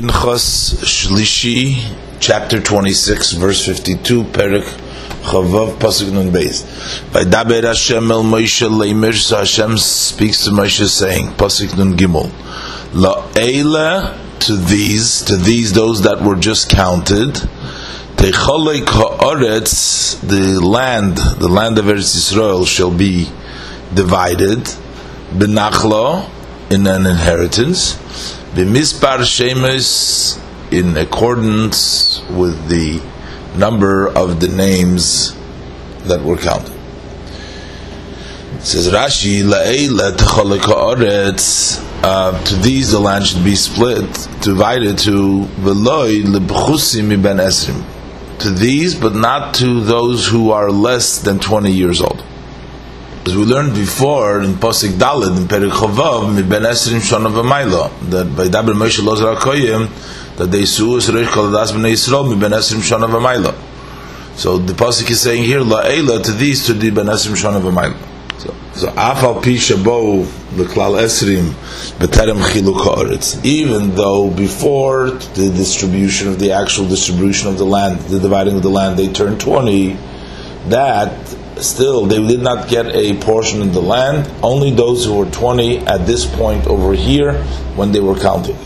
Pinchas Shlishi, chapter 26, verse 52, Perik Chavav Pasuk Nun Beis. Vaydaber Hashem el Moshe leimer, so Hashem speaks to Moshe saying, Pasuk Nun Gimel, La'ela to these, to these, those that were just counted, Techolek ha'aretz, the land, the land of Eretz Yisrael shall be divided, benachlo, in an inheritance, b'mispar shemes, in accordance with the number of the names that were counted. It says Rashi, la'ela techolek ha'aretz, uh, to these the land should be split, divided to veloy lebchusim ben esrim. To these, but not to those who are less than 20 years old. As we learned before in Posik Dalid in Perik Chovav, mi ben esrim shana v'mayla, that by Dabir Moshe Lozer HaKoyim, that they sue us Reish Kaladas b'nei Yisrael, mi ben esrim shana v'mayla. So the Posik is saying here, la'ela to these, to the ben esrim shana v'mayla. So, so afal pi shabo the klal esrim beterem chiluk haaretz. Even though before the distribution of the actual distribution of the land, the dividing of the land, they turned twenty, that still they did not get a portion of the land. Only those who were twenty at this point over here when they were counting,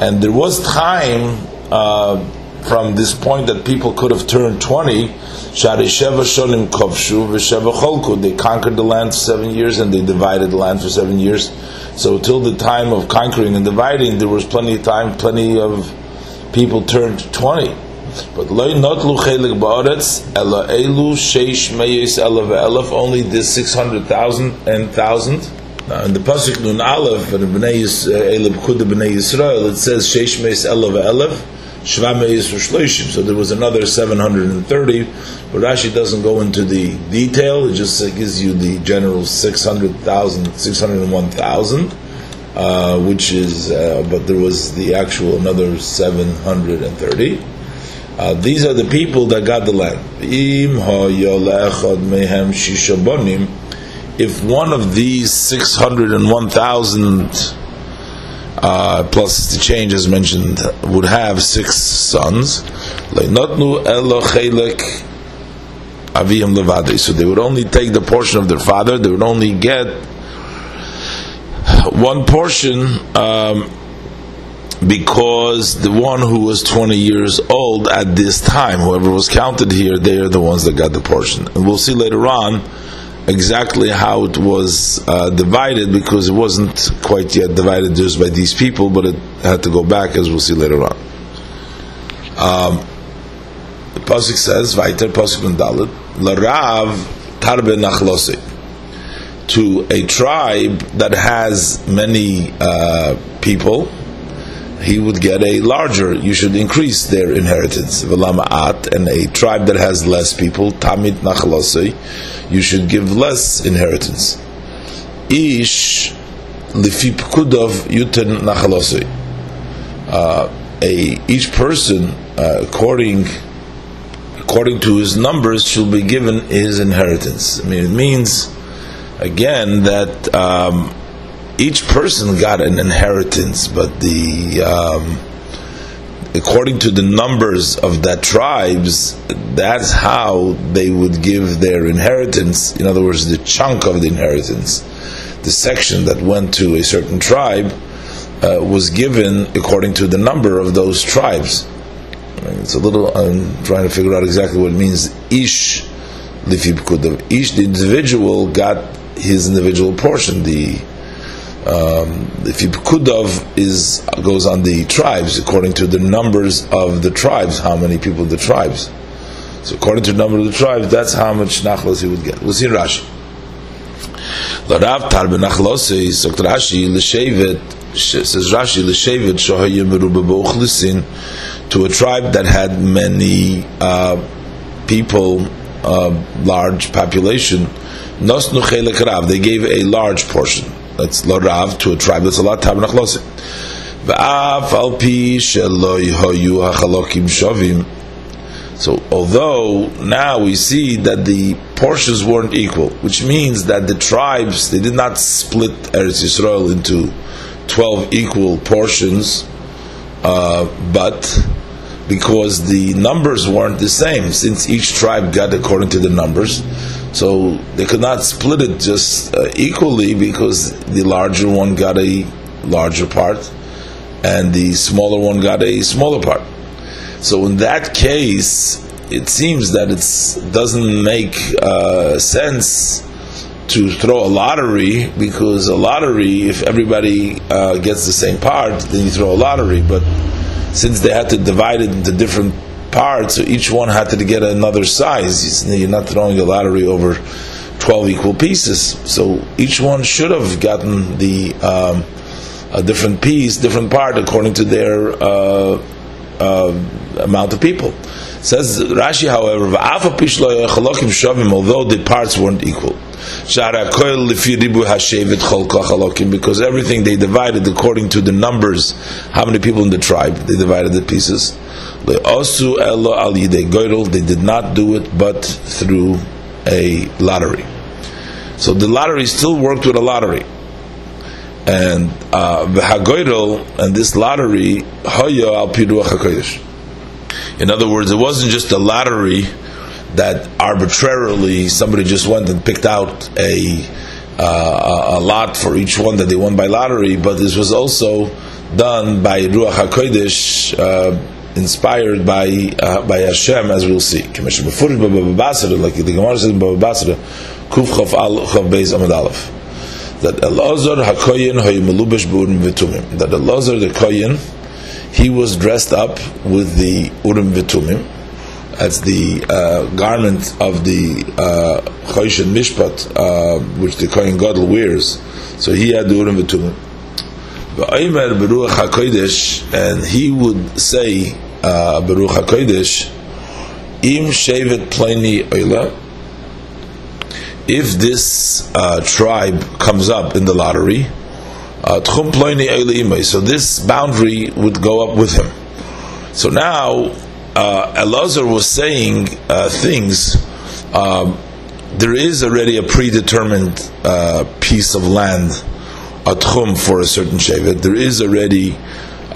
and there was time. Uh, from this point that people could have turned 20, Sheva Shonim Kovshu Cholku. They conquered the land for seven years and they divided the land for seven years. So till the time of conquering and dividing, there was plenty of time, plenty of people turned 20. But loy notlu chelik ba'aretz ela elu sheish meyes ela ve'elef only this six hundred thousand and thousand. Now in the pasuk nun aleph and bnei eleb chud bnei Yisrael it says sheish meyes ela ve'elef. So there was another 730, but Rashi doesn't go into the detail, it just gives you the general 600,000, 601,000, uh, which is, uh, but there was the actual another 730. Uh, these are the people that got the land. If one of these 601,000 uh, plus the change as mentioned, would have six sons. So they would only take the portion of their father. They would only get one portion um, because the one who was 20 years old at this time, whoever was counted here, they are the ones that got the portion. And we'll see later on exactly how it was uh, divided because it wasn't quite yet divided just by these people, but it had to go back as we'll see later on. Um, the pasuk says, "Vaiter pasuk Dalit larav tarbe nachlose." To a tribe that has many uh, people, he would get a larger, you should increase their inheritance. And a tribe that has less people, tamid nachlosei, you should give less inheritance. Ish lifi pkudov yuten. Uh, a each person uh, according according to his numbers shall be given his inheritance. I mean, it means again that. Um, each person got an inheritance, but the um, according to the numbers of that tribes, that's how they would give their inheritance. In other words, the chunk of the inheritance, the section that went to a certain tribe, uh, was given according to the number of those tribes. It's a little. I'm trying to figure out exactly what it means. Ish lifib Each the individual got his individual portion. The um, if you is goes on the tribes according to the numbers of the tribes, how many people the tribes. So according to the number of the tribes, that's how much nachlos he would get. We'll see in Rashi. Says Rashi, to a tribe that had many uh, people, uh, large population, they gave a large portion that's lorav to a tribe that's a lot tabnach losim. Va'af al pi yihoyu hachalokim shovim. So although now we see that the portions weren't equal, which means that the tribes they did not split Eretz Yisrael into twelve equal portions. uh, but because the numbers weren't the same, since each tribe got according to the numbers, so they could not split it just uh, equally because the larger one got a larger part and the smaller one got a smaller part. So in that case, it seems that it doesn't make uh, sense to throw a lottery because a lottery, if everybody uh, gets the same part, then you throw a lottery. But since they had to divide it into different parts, so each one had to get another size. You're not throwing a lottery over 12 equal pieces. So each one should have gotten the um, a different piece, different part according to their uh, uh, amount of people. Says Rashi, however, although the parts weren't equal. Because everything they divided according to the numbers, how many people in the tribe, they divided the pieces. They did not do it but through a lottery. So the lottery still worked with a lottery. And the uh, and this lottery, hoyo al In other words, it wasn't just a lottery that arbitrarily somebody just went and picked out a uh, a lot for each one that they won by lottery, but this was also done by Ruach Hakodesh, uh, inspired by uh, by Hashem, as we'll see. Like the Gemara says in Baba Basra, Kuf Chav Al Chav Beis Amad Aleph, that Elazar Hakoyin Hayimelubesh B'Urim V'Tumim, that Elazar the Koyin, he was dressed up with the Urim V'Tumim, as the uh, garment of the uh, Choshen Mishpat, uh, which the Kohen Gadol wears. So he had the Urim V'Tumim. Beruach HaKodesh, and he would say, uh, Beruach HaKodesh, Im Shevet Pleni Oila, if this uh, tribe comes up in the lottery, uh, Tchum Pleni Oila so this boundary would go up with him. So now, uh, Elazar was saying uh, things. Um, there is already a predetermined uh, piece of land, a tchum for a certain shevet. There is already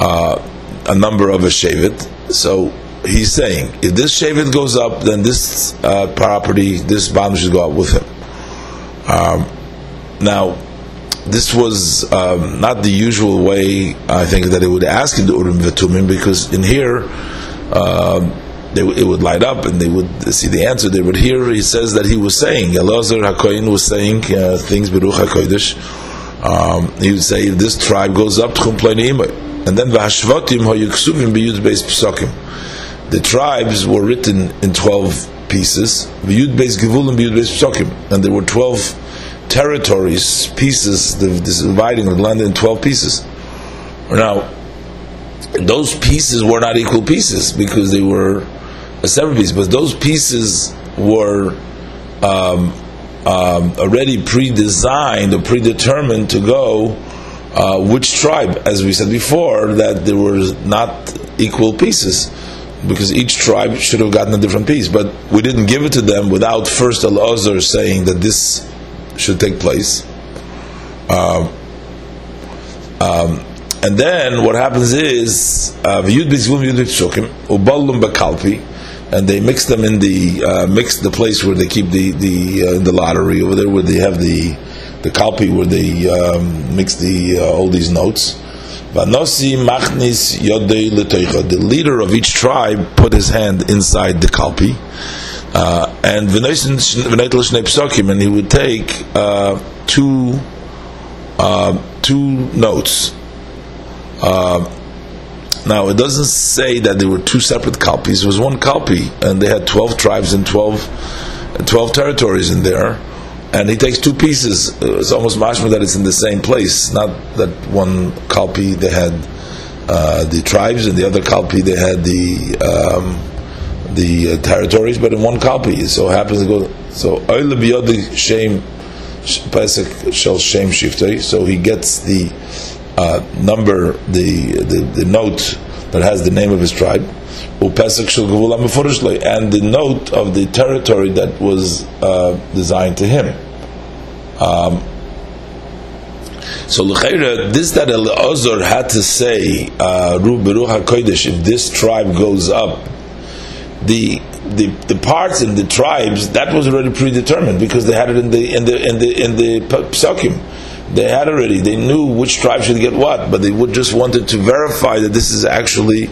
uh, a number of a shevet. So he's saying, if this shevet goes up, then this uh, property, this boundary should go up with him. Um, now, this was um, not the usual way, I think, that it would ask in the Urim Vetumim, because in here, um, they, it would light up and they would see the answer. They would hear. He says that he was saying Elazar Hakoyin was saying uh, things Beruch Hakodesh. Um, he would say this tribe goes up to complaining. and then. The tribes were written in twelve pieces. And there were twelve territories, pieces, the dividing the land in twelve pieces. Now those pieces were not equal pieces because they were a separate piece, but those pieces were um, um, already pre-designed or predetermined to go uh, which tribe, as we said before, that there were not equal pieces because each tribe should have gotten a different piece, but we didn't give it to them without first Al saying that this should take place. Um, um, and then what happens is uh, and they mix them in the uh, mix the place where they keep the the uh, the lottery over there where they have the the kalpi where they um, mix the uh, all these notes. The leader of each tribe put his hand inside the kalpi, uh, and and he would take uh, two uh, two notes. Um, now, it doesn't say that there were two separate kalpis. It was one kalpi, and they had 12 tribes and 12, 12 territories in there. And he takes two pieces. It's almost mashma that it's in the same place. Not that one kalpi they had uh, the tribes, and the other kalpi they had the um, the uh, territories, but in one. So it happens to go. So oil shem pesach shem shiftei. So he gets the uh, number, the, the, the note that has the name of his tribe, and the note of the territory that was uh, designed to him. Um, So l'chayra, this that Elazar had to say, uh, if this tribe goes up, the the the parts in the tribes that was already predetermined because they had it in the in the in the in the psakim. They had already. They knew which tribe should get what, but they would just wanted to verify that this is actually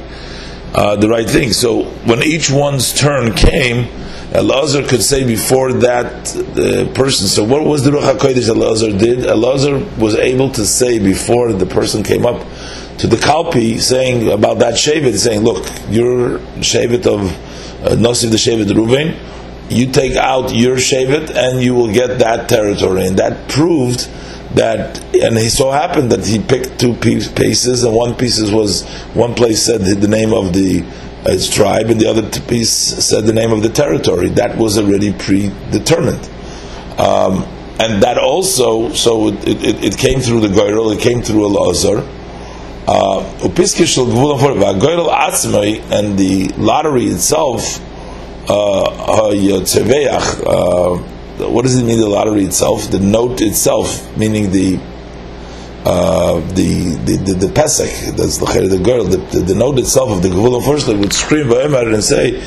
uh, the right thing. So when each one's turn came, Elazar could say before that uh, person. So what was the Ruach HaKodesh Elazar did? Elazar was able to say before the person came up to the Kalpi saying about that Shevet, saying, look, you're Shevet of uh, the Shevet Ruvain, you take out your Shevet and you will get that territory. And that proved that, and it so happened that he picked two pieces, and one pieces was, one place said the name of the its tribe, and the other piece said the name of the territory. That was already predetermined. Um, and that also, so it, it, it, came through the Goyrel, it came through Elazar. Uh, and the lottery itself, uh, uh, what does it mean, the lottery itself? The note itself, meaning the uh, the, the, the, the Pesach, that's the, the girl, the, the, the, note itself of the Gevul firstly would scream Va'emar and say,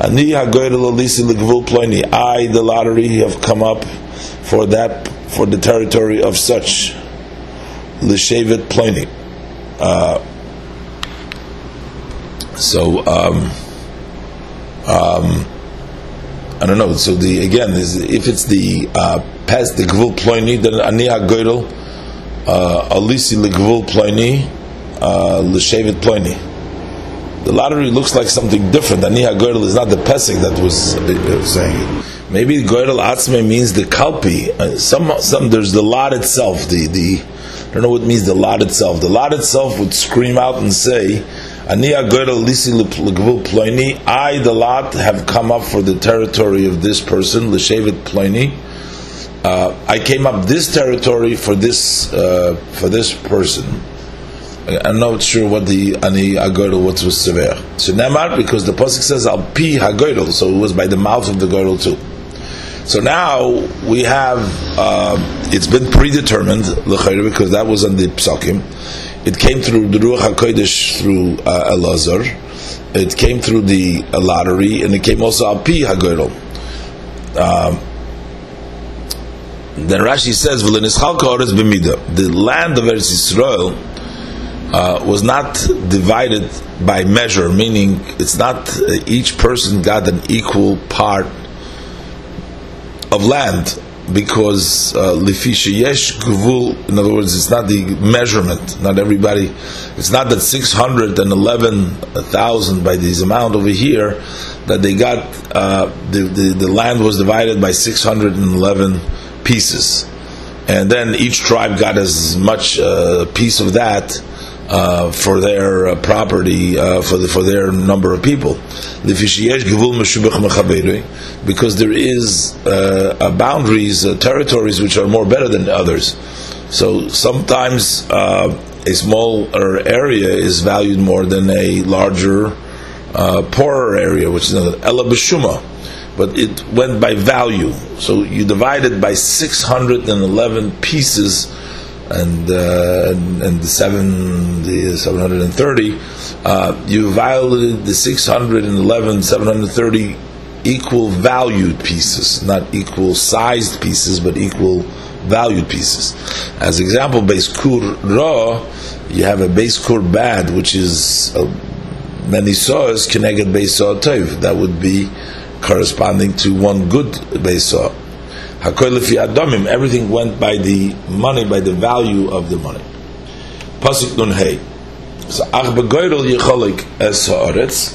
Ani HaGoyr Lalisi L'Gevul Ploini, I, the lottery, have come up for that, for the territory of such, L'Shevet Ploini. Uh, so, um, um, I don't know. So the again, if it's the uh, past the gvul ploini, then ani hagoydel uh, alisi legvul ploini uh, l'shevet ploini. The lottery looks like something different. Ani hagoydel is not the pesach that was uh, saying. Maybe goydel atzme means the kalpi. Some some there's the lot itself. The the I don't know what means the lot itself. The lot itself would scream out and say Ani I, the lot, have come up for the territory of this person, L'shevet Ploini. Uh, I came up this territory for this uh, for this person. I'm not sure what the ani agodel what was severe. So Nemar because the pasuk says al pi hagodel, so it was by the mouth of the godel too. So now we have uh, it's been predetermined because that was on the psakim. It came through the Ruach HaKodesh through uh, Elazar. It came through the uh, lottery, and it came also al pi hagirl. Um, then Rashi says, The land of Eretz Yisrael uh, was not divided by measure, meaning it's not uh, each person got an equal part of land because uh, lifisha yesh gvul. In other words, it's not the measurement. Not everybody. It's not that six hundred and eleven thousand by this amount over here that they got. Uh, the, the the land was divided by six hundred and eleven pieces, and then each tribe got as much uh, piece of that uh, for their uh, property, uh, for the, for their number of people. Because there is uh, boundaries, uh, territories which are more better than others. So sometimes uh, a smaller area is valued more than a larger, poorer area, which is Ella Beshuma. But it went by value. So you divide it by 611 pieces and uh, and, the seven the 730 uh, you violated the 611 730 equal valued pieces not equal sized pieces but equal valued pieces. As example base kur ra you have a base kur bad which is uh, many saws connected base saw that would be corresponding to one good base saw everything went by the money, by the value of the money. Pasuk Nun Hey. So Ach Es Haaretz,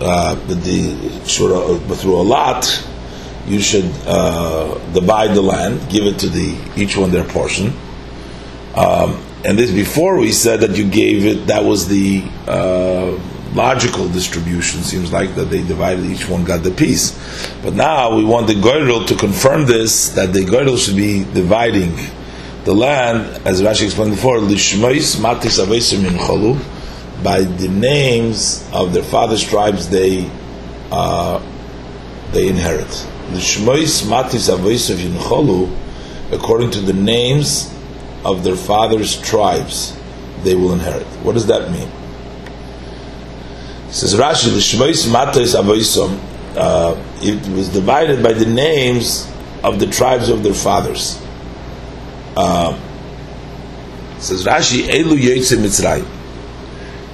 uh, the sure, through a lot, you should uh, divide the land, give it to the each one their portion. Um, and this before we said that you gave it, that was the uh, logical distribution seems like that they divided each one got the piece. But now we want the Goyrel to confirm this that the Goyrel should be dividing the land, as Rashi explained before, Lishmois Matis Cholu, by the names of their father's tribes they uh, they inherit. Lishmois Matis according to the names of their father's tribes they will inherit. What does that mean? Says Rashi, Lishmois Matos Avoisom, uh, it was divided by the names of the tribes of their fathers. Uh, says Rashi, Elu Yoitze Mitzrayim.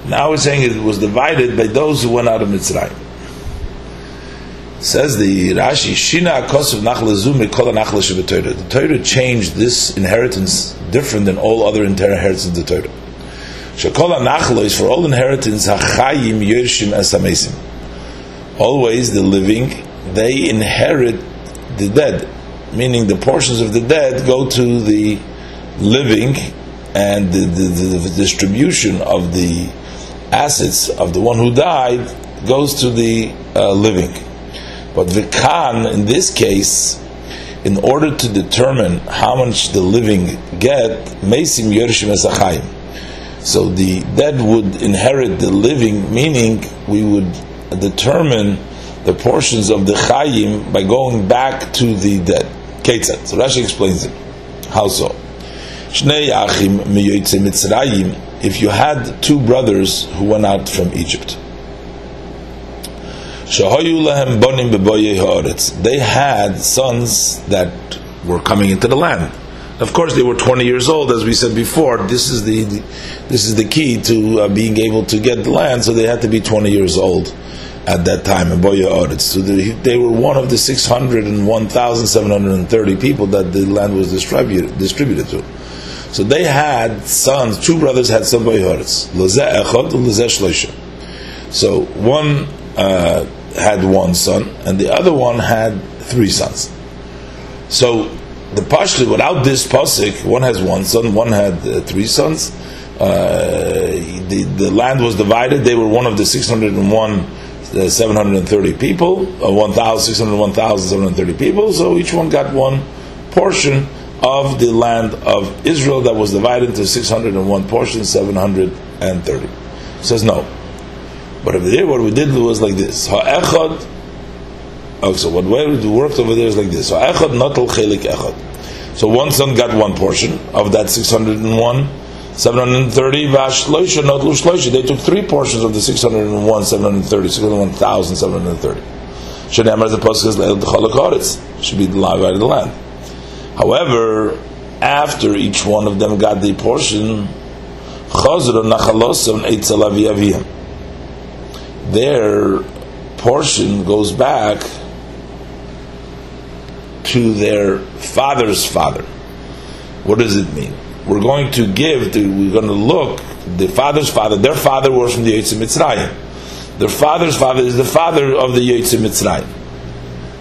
Now we're saying it was divided by those who went out of Mitzrayim. Says the Rashi, Shina Akosov Nachlazu Mikol Nachla The Torah changed this inheritance different than all other inheritance of the Torah. Shekol Nachla is for all inheritance Hachayim Yershim Esamesim. Always the living, they inherit the dead, meaning the portions of the dead go to the living and the, the, the distribution of the assets of the one who died goes to the uh, living. But the in this case, in order to determine how much the living get, Mesim Yershim Esachayim. So the dead would inherit the living, meaning we would determine the portions of the Chayim by going back to the dead. Ketzat. So Rashi explains it. How so? Shnei Achim Mitzrayim if you had two brothers who went out from Egypt. They had sons that were coming into the land. Of course, they were 20 years old, as we said before. This is the, this is the key to uh, being able to get land. So they had to be 20 years old at that time in Boya So they, were one of the 601,730 people that the land was distributed, distributed to. So they had sons, two brothers had son by Horetz. Echad Shloisha. So one uh, had one son, and the other one had three sons. So the Pashto, without this pasuk, one has one son, one had uh, three sons. Uh, the, the land was divided. They were one of the 601, uh, 730 people, uh, 1,600, 1,730 people. So each one got one portion of the land of Israel that was divided into 601 portions, 730. says no. But over there, what we did was like this. Ha'echad, oh, so what we worked over there is like this. Ha'echad natal chelik echad. So one son got one portion of that 601, 730, vashloisha natlu shloisha. They took three portions of the 601, 730, 601,730. Shenamar the pasuk is leil the Should be the live out of the land. However, after each one of them got the portion, their portion goes back to their father's father. What does it mean? We're going to give, to, we're going to look, the father's father, their father was from the Yitzim Mitzrayim. Their father's father is the father of the Yitzim Mitzrayim.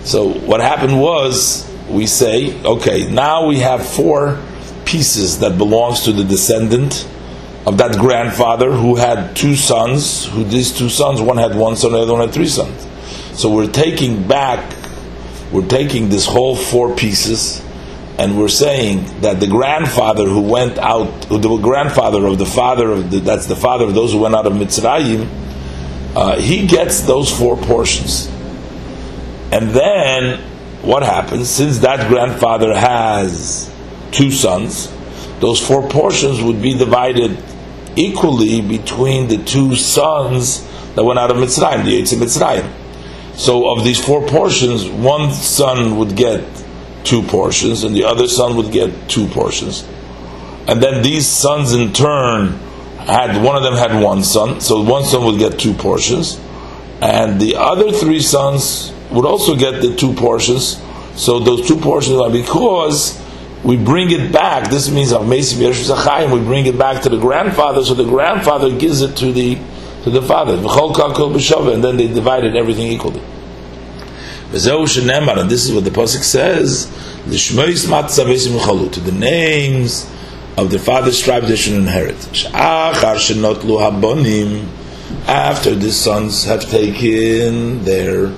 So what happened was, we say, okay, now we have four pieces that belongs to the descendant of that grandfather who had two sons, who these two sons, one had one son, the other one had three sons. So we're taking back, we're taking this whole four pieces, and we're saying that the grandfather who went out, the grandfather of the father of the, that's the father of those who went out of Mitzrayim, uh, he gets those four portions. And then what happens since that grandfather has two sons? Those four portions would be divided equally between the two sons that went out of Mitzrayim, the Yitzim Mitzrayim. So of these four portions, one son would get two portions, and the other son would get two portions. And then these sons in turn had one of them had one son, so one son would get two portions, and the other three sons would also get the two portions. So those two portions are because we bring it back. This means of Mesim Yerush We bring it back to the grandfather. So the grandfather gives it to the to the father. And then they divided everything equally. And this is what the pasuk says: to the names of the father's tribe they should inherit after the sons have taken their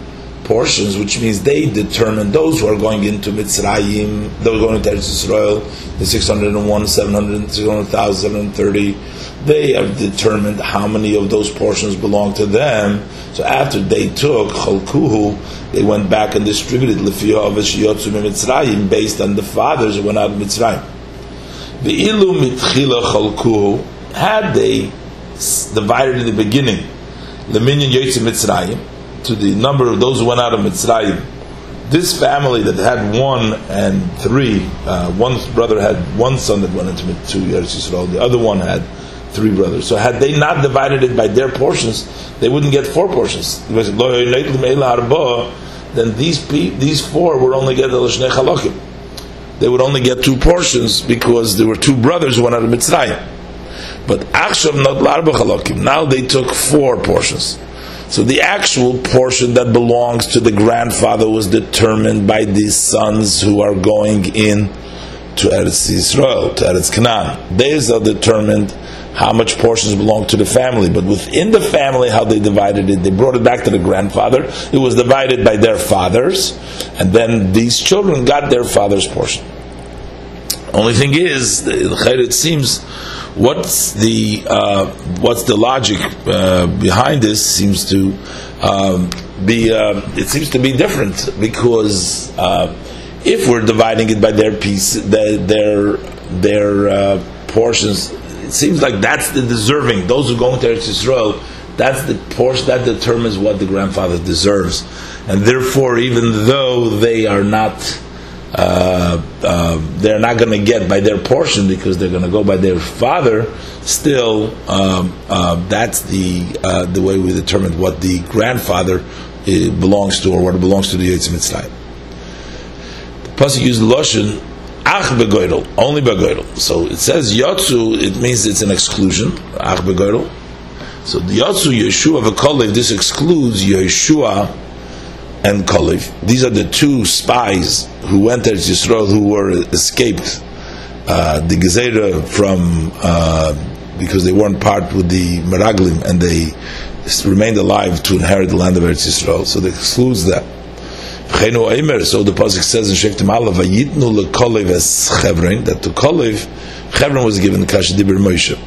portions, which means they determine those who are going into Mitzrayim, those going into Eretz Israel, the 601, 700, 730, they have determined how many of those portions belong to them. So after they took Chalkuhu, they went back and distributed Lefiyah of Mitzrayim based on the fathers who went out of Mitzrayim. The ilu mitchila chalkuhu, had they divided in the beginning, Leminion Yotzim Mitzrayim, to the number of those who went out of Mitzrayim, this family that had one and three, uh, one brother had one son that went into two Eretz Yisrael, the other one had three brothers. So had they not divided it by their portions, they wouldn't get four portions. Then these these four would only get the They would only get two portions because there were two brothers who went out of Mitzrayim. But Achshav not. Now they took four portions. So the actual portion that belongs to the grandfather was determined by these sons who are going in to Eretz Yisrael, to Eretz Canaan. These are determined how much portions belong to the family. But within the family, how they divided it, they brought it back to the grandfather. It was divided by their fathers, and then these children got their father's portion. Only thing is, it seems what's the uh, what's the logic uh, behind this seems to um, be uh, it seems to be different because uh, if we're dividing it by their piece their their, their uh, portions it seems like that's the deserving. Those who go into Eretz Yisrael that's the portion that determines what the grandfather deserves. And therefore even though they are not uh, they're not going to get by their portion because they're going to go by their father. Still, um, uh, that's the uh, the way we determine what the grandfather uh, belongs to or what belongs to the Yitzim Mitzrayim. The pasuk used lashon ach begoidel, only begoidel. So it says yotzu. It means it's an exclusion. Ach begoidel. So the yotzu Yeshua v'kolev. This excludes Yeshua and Kalev. These are the two spies who went to Yisrael who were escaped uh, the Gezerah from uh, because they weren't part with the Meraglim and they remained alive to inherit the land of Eretz Yisrael. So they excludes that. So the pasuk says in Sheftim Alav, "Vayitnu leKalev es Chevron." That to Kalev, Chevron was given the Kasha Dibur Moshe.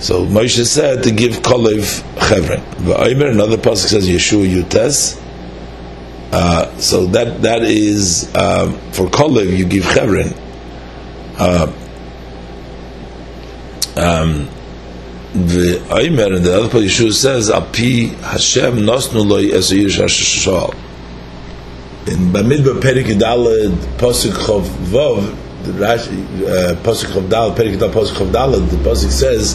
So Moshe said to give Kalev Chevron. Va'omer, another pasuk says Yeshua Yutes. Uh, so that that is uh, for Kolev you give Chevron. Uh, um, the Aimer and the other part Yeshua says Api Hashem Nosnu Loi Esayir Shashal. In Bamidbar Perik Dalad Pasuk Chav Vav the Rashi uh, Pasuk Dalad Perik Dalad Pasuk Dalad the Pasuk says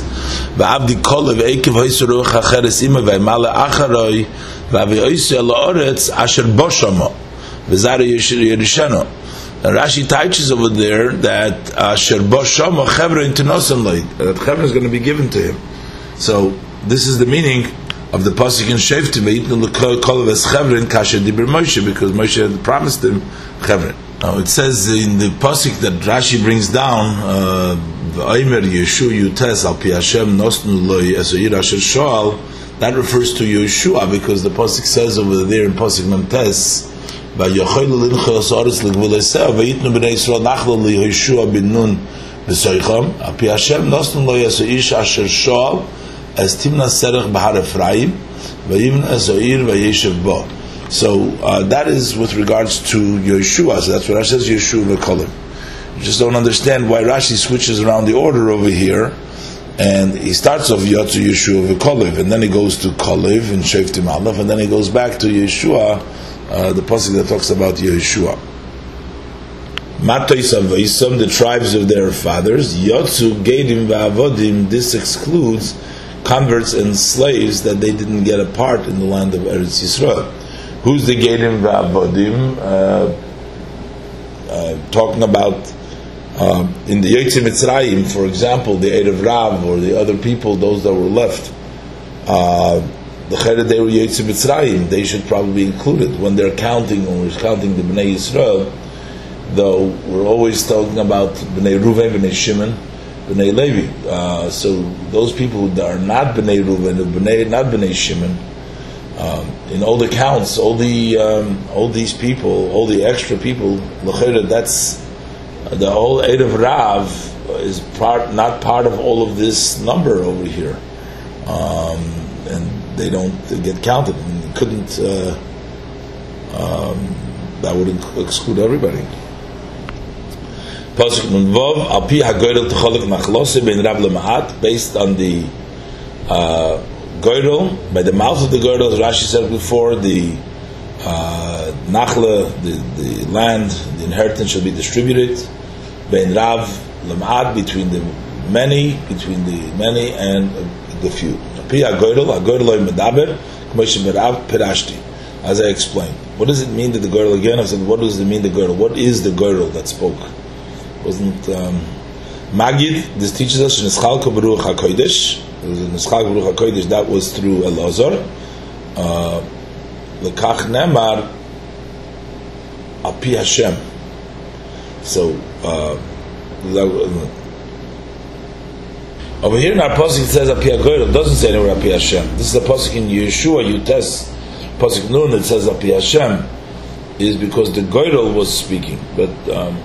Va'avdi Kolev Ekev Haisaruch Acheres Ima Va'imale Acharoi asher boshamo Rashi teaches over there that asher boshamo chevra into that chevra is going to be given to him. So this is the meaning of the pasuk in Sheftim v'yitnu l'kol ves chevrin kasher dibir Moshe because Moshe had promised him chevrin. Now it says in the pasuk that Rashi brings down uh, v'aymer Yeshu yutes al pi Hashem nosnu loy esoyir asher shoal that refers to Yeshua because the pasuk says over there in pasuk Memtes, "Vayochaylu linchos oris legvulesev vayitnu b'nei Yisrael nachlo liYeshua bin Nun b'soicham api Hashem nosnu lo ish asher shoal as timna serech b'har Ephraim vayimna zoir vayeshev bo." So uh, that is with regards to Yeshua. So that's what Rashi says Yeshua v'kolim. You just don't understand why Rashi switches around the order over here and he starts off Yotzu Yeshua v'Kolev, and then he goes to Kolev and Sheftim Aleph, and then he goes back to Yeshua, uh, the pasuk that talks about Yeshua. Matois Avaisam, the tribes of their fathers, Yotzu Gedim v'Avodim, this excludes converts and slaves that they didn't get a part in the land of Eretz Yisrael. Who's the Gedim v'Avodim? Uh, uh, talking about um, in the Yotzim Mitzrayim, for example, the Eid of Rav or the other people, those that were left, uh, the Chered they were Mitzrayim, they should probably be included when they're counting, when we're counting the Bnei Yisrael. Though we're always talking about Bnei Ruven, Bnei Shimon, Bnei Levi. Uh, so those people who are not Bnei Ruven, Bnei, not Bnei Shimon, um, in all the counts, all the um, all these people, all the extra people, that's the whole eight of Rav is part, not part of all of this number over here, um, and they don't get counted. Mean, couldn't. Uh, um, that would exclude everybody. Pasuk Nun Vov, Al Pi HaGoydel Techolek Machlose Ben Lema'at, based on the uh, Goydel, by the mouth of the Goydel, as Rashi said before, the uh, Nachla, the, the land, the inheritance shall be distributed, Ben Rav Lema'at, between the many, between the many and the few. Pi HaGoydel Oy Medaber, K'moshe Berav Perashti, as I explained. What does it mean that the girdle again? I said, what does it mean the girdle? What is the girdle that spoke? wasn't um, Magid. This teaches us Nischalka Baruch Hakodesh. Was a Hakodesh that was through Elazar. Uh, Lekach Nemar Api Hashem. So uh, over here in our pasuk it says Api It doesn't say anywhere Api Hashem. This is a pasuk in Yeshua Yutes pasuk Nun that says Api Hashem is because the Goyrel was speaking, but. Um,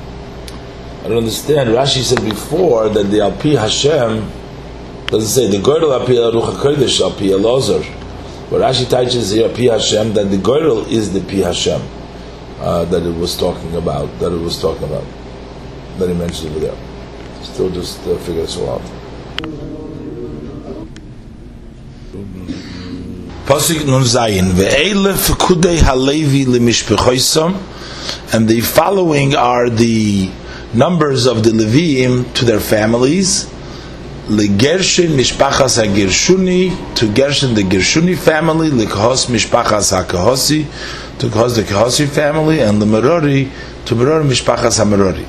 I don't understand. Rashi said before that the Alpi Hashem doesn't say the girdle Alpi Ruach Hakodesh Alpi Elazar. But Rashi teaches here Alpi Hashem that the girdle is the Pi Hashem uh, that it was talking about. That it was talking about. That he mentioned over there. Still, just uh, figure this all out. Pasuk Nun Zayin Ve'elef Kudei Halevi Lemishpechoisam and the following are the numbers of the Leviim to their families. Legershin mishpachas hagirshuni to Gershin the Gershuni family, lekahos mishpachas hakahosi to Kahos the Kahosi family, and the Merori to Merori mishpachas hamerori.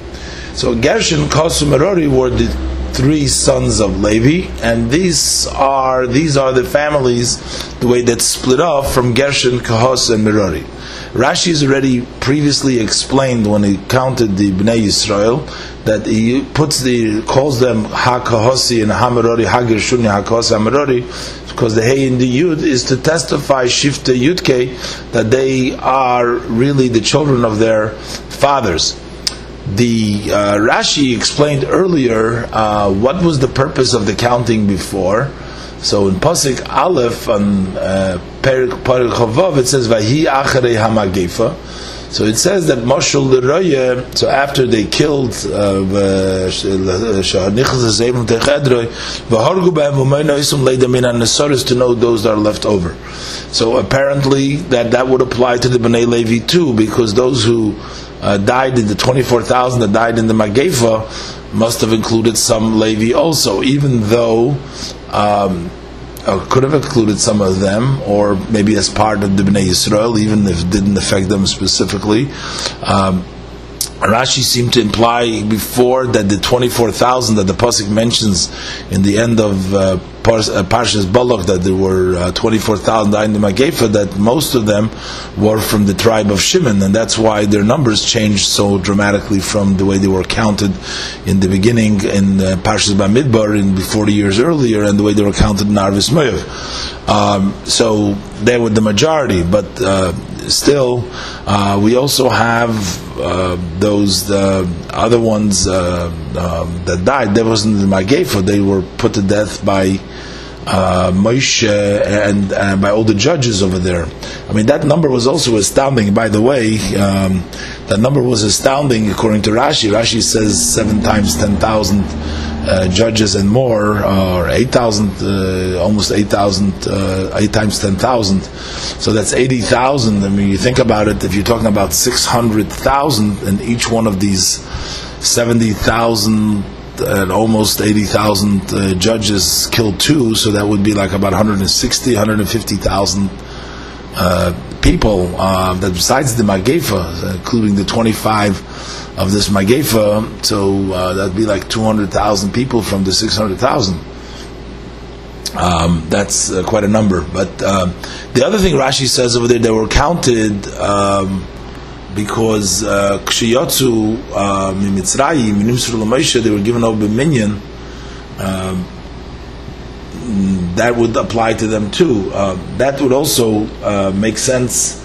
So Gershon, and Merori were the three sons of Levi, and these are these are the families the way that split off from Gershon, Kahos, and Merori. Rashi has already previously explained when he counted the Bnei Yisrael that he puts the calls them Hakahosi and Hamarori Hagirshuni Hakahosi Hamarori because the Hey in the Yud is to testify Shifta Yudke that they are really the children of their fathers. The uh, Rashi explained earlier uh, what was the purpose of the counting before so in Pasik Aleph on uh, Perik Chavav it says Vahi Acharei Hamagefa. So it says that Moshul Leroye, so after they killed Nesaris to know those that are left over. So apparently that that would apply to the Bnei Levi too, because those who uh, died in the 24,000 that died in the Magefa must have included some Levi also, even though um, uh, could have included some of them, or maybe as part of the Bnei Yisrael, even if it didn't affect them specifically. Um, Rashi seemed to imply before that the 24,000 that the Pasuk mentions in the end of uh, Parshas Balak that there were uh, 24,000 in the Magefa, that most of them were from the tribe of Shimon, and that's why their numbers changed so dramatically from the way they were counted in the beginning in uh, Parshas Bamidbar in 40 years earlier, and the way they were counted in Arvis Moav. Um, so they were the majority, but uh, still, uh, we also have uh, those other ones uh, um, that died. There wasn't the Magefa; they were put to death by uh, Moshe and, and, by all the judges over there. I mean, that number was also astounding. By the way, um, that number was astounding according to Rashi. Rashi says seven times ten thousand uh, judges and more, or eight thousand, uh, almost eight thousand, uh, eight times ten thousand. So that's eighty thousand. I mean, you think about it. If you're talking about six hundred thousand, and each one of these seventy thousand and almost 80,000 uh, judges killed too, so that would be like about 160, 150,000 uh, people uh, that besides the Magefa, including the 25 of this Magefa, so uh, that'd be like 200,000 people from the 600,000. Um, that's uh, quite a number. But uh, the other thing Rashi says over there, they were counted. Um, because uh, mimitzrayim minimsur l'moshe they were given over minyan um, that would apply to them too uh, that would also uh, make sense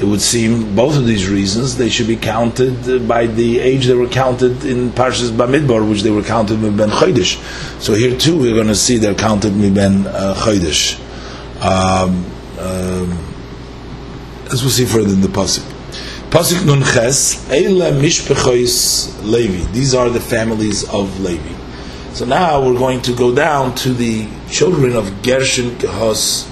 it would seem both of these reasons they should be counted by the age they were counted in Parshas Bamidbar which they were counted with Ben Chodesh so here too we're going to see they're counted with Ben uh, Chodesh um, um, as we'll see further in the Pasuk Pasuk Nun Ches, Eila Mishpechois Levi. These are the families of Levi. So now we're going to go down to the children of Gershon, Kehos,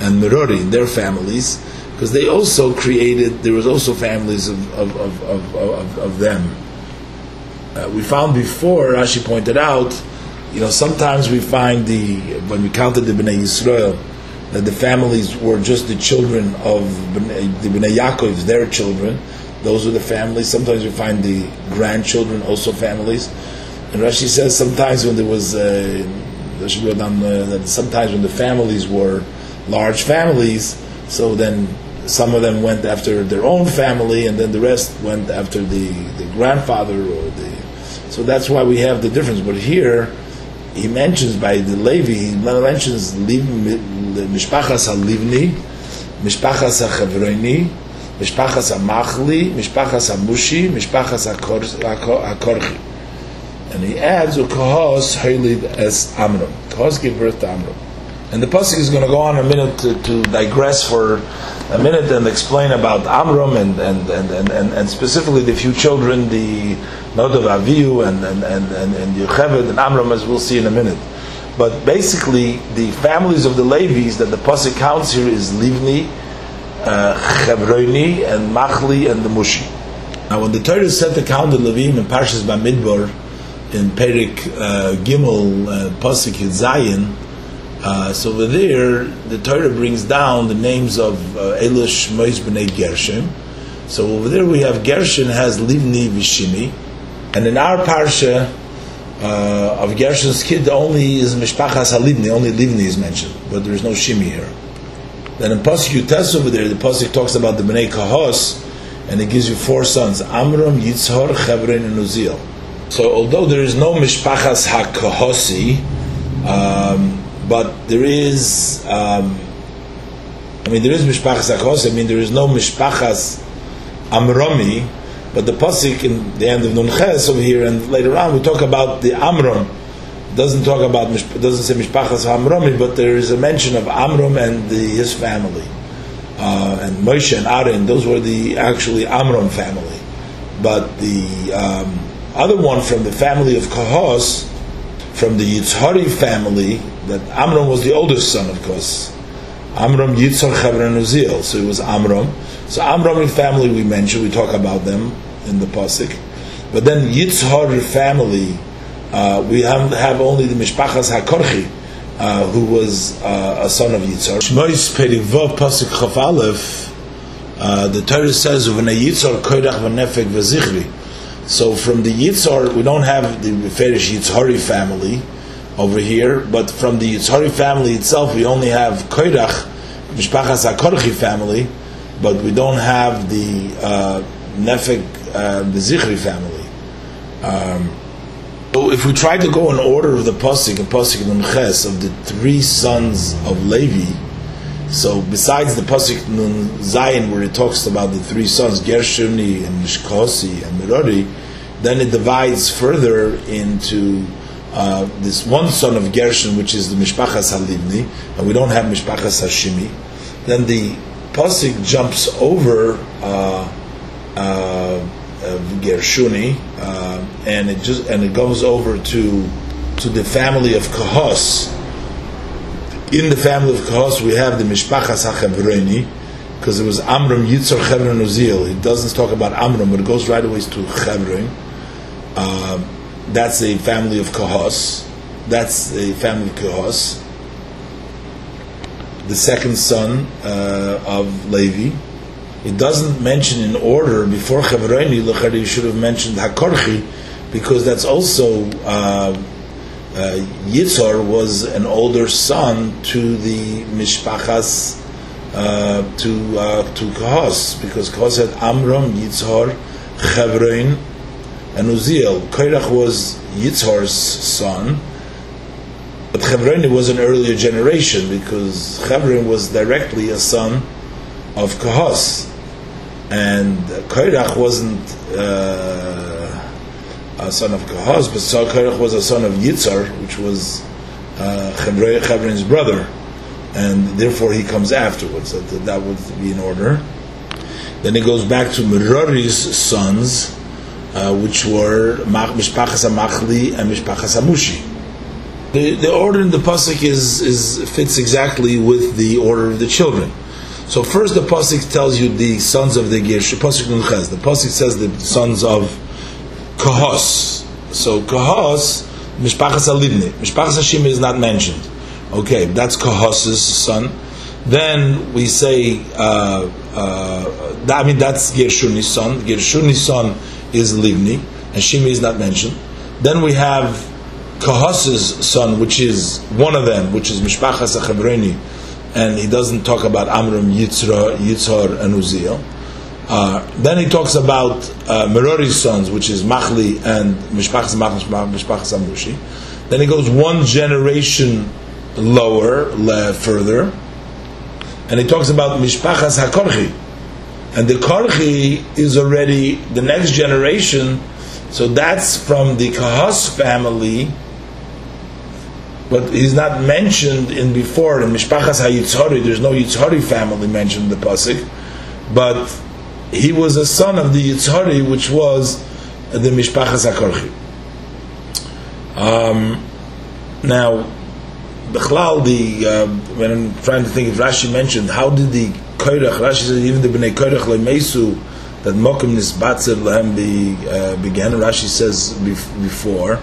and Merori, their families, because they also created, there was also families of, of, of, of, of, of them. Uh, we found before, Rashi pointed out, you know, sometimes we find the, when we counted the Bnei Yisrael, that the families were just the children of the Bnei Yaakov, their children. Those were the families. Sometimes we find the grandchildren also families. And Rashi says sometimes when there was, uh, uh sometimes when the families were large families, so then some of them went after their own family, and then the rest went after the, the grandfather or the. So that's why we have the difference. But here, he mentions by the Levi, he mentions Mishpachas HaLivni, Mishpachas HaChavroini, Mishpachas HaMachli, Mishpachas HaMushi, Mishpachas HaKorchi. And he adds, Ukahos Halid as Amram. Kahos gave birth to Amram. And the pasuk is going to go on a minute to, to, digress for a minute and explain about Amram and, and, and, and, and, specifically the few children, the Nodav Avihu and, and, and, and, Yocheved and Amram, as we'll see in a minute. But basically, the families of the Levis that the pasuk counts here is Livni, uh, Chevroni, and Machli, and the Mushi. Now, when the Torah set to count the Levim in Parshas Bamidbar, in Perik uh, Gimel, uh, pasuk Zayin, uh, so over there, the Torah brings down the names of uh, Elish Mois b'nei Gershon. So over there we have Gershon has Livni Vishimi, and in our parsha, uh, of Gershon's kid only is Mishpachas Halivni, only Livni is mentioned, but there is no Shimi here. Then in Pasuk Yutes over there, the Pasuk talks about the Bnei Kahos, and it gives you four sons, Amram, Yitzhar, Chevron, and Uziel. So although there is no Mishpachas HaKahosi, um, but there is, um, I mean, there is Mishpachas HaKahosi, I mean, there is no Mishpachas Amrami, but the pasuk in the end of Nun Ches over here, and later on we talk about the Amram. Doesn't talk about doesn't say Mishpachas Amrami, but there is a mention of Amram and the, his family, uh, and Moshe and Aaron. Those were the actually Amram family, but the um, other one from the family of Kahos, from the Yitzhari family, that Amram was the oldest son, of course. Amram Yitzhar Chevron Uziel, so it was Amram. So Amram family we mentioned, we talk about them in the pasuk. But then Yitzhar family, uh, we have, have only the Mishpachas HaKorchi, uh, who was uh, a son of Yitzhar. Shmois Perivov pasuk Chaf Aleph, uh, the Torah says, "V'nei Yitzhar koydach v'nefek v'zichri." So from the Yitzhar, we don't have the Ferish Yitzhari family over here, but from the Yitzhari family itself, we only have koydach Mishpachas HaKorchi family, but we don't have the uh, Nefek, uh, the Zichri family. Um, so if we try to go in order of the Pasik and Pasik Nun Ches of the three sons of Levi, so besides the Pasik Nun Zayin where it talks about the three sons, Gershoni and Mishkosi and Merori, then it divides further into uh, this one son of Gershon, which is the Mishpachas Halivni, and we don't have Mishpachas Hashimi. Then the pasuk jumps over uh, uh, Gershuni, uh, and it just and it goes over to to the family of Kahos. In the family of Kahos, we have the Mishpachas HaChevroni, because it was Amram Yitzhar Chevron Uziel. It doesn't talk about Amram, but it goes right away to Chevron. That's a family of Kahos. That's a family of Kahos the second son uh, of Levi. It doesn't mention in order before Chavroni, you should have mentioned Hakorchi, because that's also uh, uh, Yitzhar was an older son to the Mishpachas uh, to uh, to Kahos, because Kahos had Amram, Yitzhar, Chavroin, and Uziel. Kairach was Yitzhar's son, but Chevroni was an earlier generation because Chevron was directly a son of Kahos, and Kairach wasn't uh, a son of Kahos, but Kairach was a son of Yitzhar, which was uh, brother, and therefore he comes afterwards. That, that would be in order. Then it goes back to Merari's sons, uh, which were Mishpachas Amachli and Mishpachas Amushi. The, the order in the pasuk is, is fits exactly with the order of the children. So first the pasuk tells you the sons of the Gersh. Pasuk. The pasuk says the sons of Kohos. So Kohos, Mishpachas Alibni. Mishpachas Hashim is not mentioned. Okay, that's Kohos's son. Then we say, uh, uh, I mean, that's Gershuni's son. Gershuni's son is Livni, and Shimi is not mentioned. Then we have Kahos's son, which is one of them, which is Mishpachas Achabreni, and he doesn't talk about Amram, Yitzra, Yitzhar, and Uziel. Uh, then he talks about uh, Merori's sons, which is Machli and Mishpachas Mishpachas Amushi. Then he goes one generation lower, further, and he talks about Mishpachas Hakorchi. And the Korchi is already the next generation, so that's from the Kahas family, but he's not mentioned in before in Mishpachas HaYitzhari. There's no Yitzhari family mentioned in the Pasuk, but he was a son of the Yitzhari, which was the Mishpachas HaKorchi. Um, now, Bechlal, the uh, when I'm trying to think, if Rashi mentioned how did the Koirach, Rashi said even the Bnei Koirach Mesu that Mokim Nisbatzer Lehem be, uh, began. Rashi says before,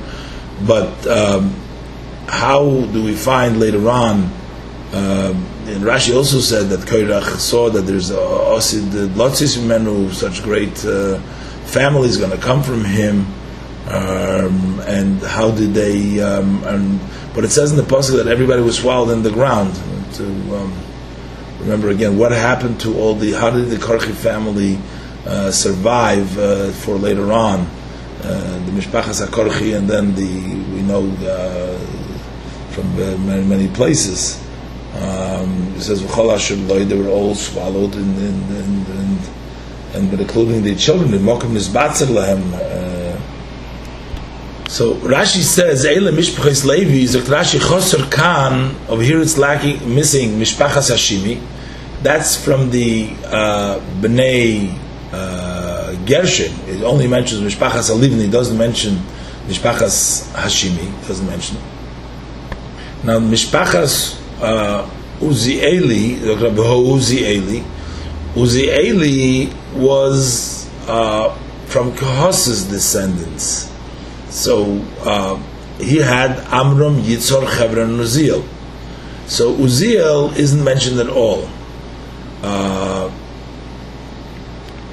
but um, how do we find later on? Um, and Rashi also said that Koirach saw that there's a Osid Lotzis Menu, such great uh, family is going to come from him. Um, and how did they? Um, and but it says in the pasuk that everybody was swallowed in the ground. To um, remember again, what happened to all the? How did the Karchi family uh, survive uh, for later on? Uh, the Mishpachas HaKorchi, and then the we know uh, from many, many places. Um, it says they were all swallowed, and and and, and, but including the children. Uh, so Rashi says, "Eile mishpachas Levi." Rashi choser kan. Over here, it's lacking, missing mishpachas Hashimi. That's from the uh, bnei uh, Gershon. It only mentions mishpachas Alivni. Doesn't mention mishpachas Hashimi. Doesn't mention. it. Now mishpachas uh, Uzieli, Uzieli, Uzieli was uh, from Kahos's descendants. So uh, he had Amram, Yitzhor, Chevron, and Uziel. So Uziel isn't mentioned at all. Uh,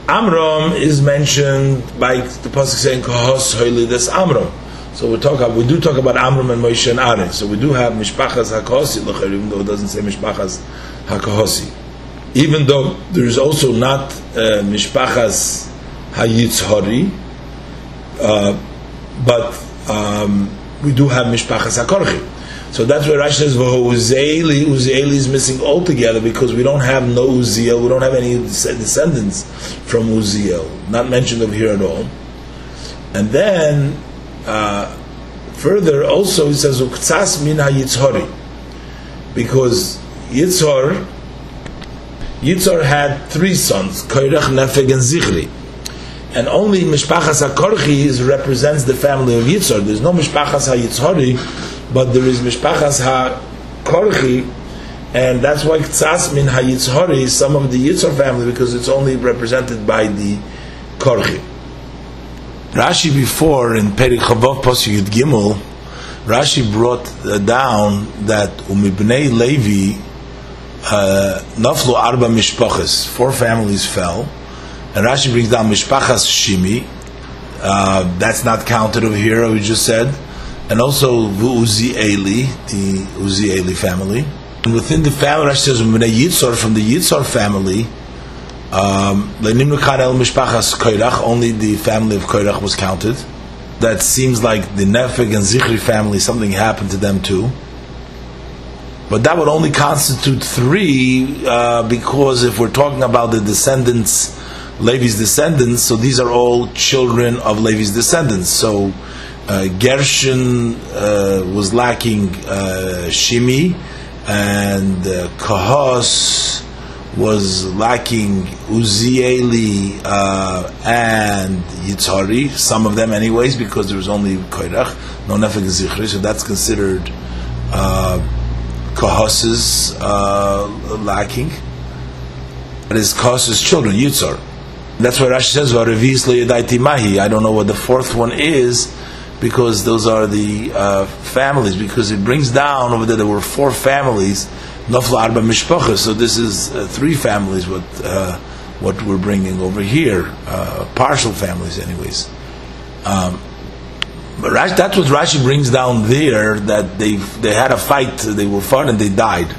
Amram is mentioned by the pasuk saying Kahos Hoili. That's Amram. So we talk about, we do talk about Amram and Moshe and Aaron. So we do have Mishpachas Hakosi, even though it doesn't say Mishpachas Hakosi. Even though there is also not uh, Mishpachas Hayitzhori, uh, but um, we do have mishpachas hakorchi. So that's where Rashi says Uzieli. Uzieli is missing altogether because we don't have no Uziel. We don't have any descendants from Uziel, not mentioned over here at all. And then uh, further, also he says Uktsas min Yitzhori, because Yitzhor Yitzhor had three sons, Kairach, Nefeg, and Zichri and only Mishpachas HaKorchi represents the family of Yitzhar. There's no Mishpachas HaYitzhari, but there is Mishpachas HaKorchi, and that's why Ktsas min HaYitzhari is some of the Yitzhar family, because it's only represented by the Korchi. Rashi before, in Perik Chavav Pasuk Yud Gimel, Rashi brought uh, down that Umibnei Levi, uh, Naflu Arba Mishpachas, four families fell, and Rashi brings down Mishpachas Shimi. Uh, that's not counted over here, we just said. And also Uzi Eli, the Uzi Eli family. And within the family, Rashi says, from the Yitzhar family, um, only the family of Koirach was counted. That seems like the Nefeg and Zichri family, something happened to them too. But that would only constitute three, uh, because if we're talking about the descendants Levi's descendants, so these are all children of Levi's descendants. So uh, Gershon uh, was lacking uh, Shimi, and uh, Kahos was lacking Uzieli uh, and Yitzhari, some of them anyways, because there was only Koirach, no Nefek Zichri, so that's considered uh, Kahos's uh, lacking. But his children, Yitzhar. That's why Rashi says. I don't know what the fourth one is, because those are the uh, families, because it brings down over there, there were four families Nafla Arba Mishpacha. So this is uh, three families. What uh, what we're bringing over here, uh, partial families, anyways. Um, but Rashi, that's what Rashi brings down there. That they they had a fight, they were fought and they died.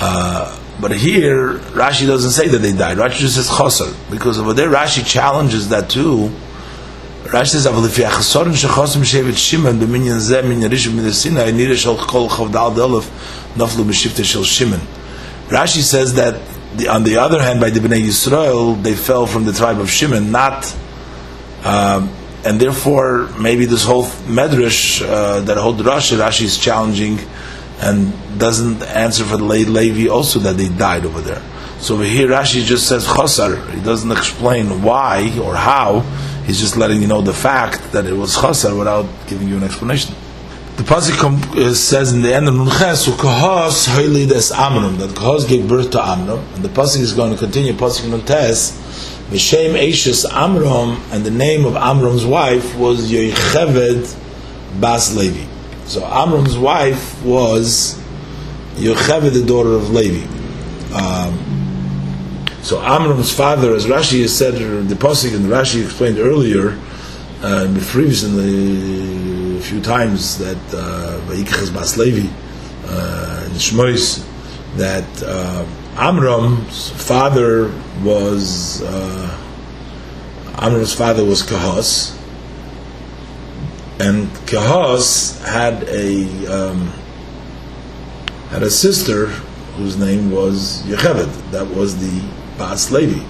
Uh, but here Rashi doesn't say that they died. Rashi just says chosar because over there Rashi challenges that too. Rashi says, "Avol shechosim shevet Shimon b'minyan zeh min kol chavdal naflu b'shifte shel Shimon." Rashi says that the, on the other hand, by the Bnei Yisrael, they fell from the tribe of Shimon, not, um, and therefore maybe this whole medrash uh, that whole Rashi Rashi is challenging and doesn't answer for the late Levi also that they died over there. So here Rashi just says chosar. He doesn't explain why or how He's just letting you know the fact that it was chasar without giving you an explanation the pasuk uh, says in the end of Nunches, "Ukahos hoilides Amram," that Kahos gave birth to Amram, and the pasuk is going to continue. Pasuk Nuntes, V'shem Eishes Amram, and the name of Amram's wife was Yocheved Bas Levi. So Amram's wife was Yocheved, the daughter of Levi. Um, so Amram's father, as Rashi has said, the pasuk and Rashi explained earlier, uh, previously a few times that uh, Vayikhas Bas uh, in Shmois that uh, Amram's father was uh, Amram's father was Kahos, and Kahos had a um, had a sister whose name was Yocheved. That was the Bas Levi.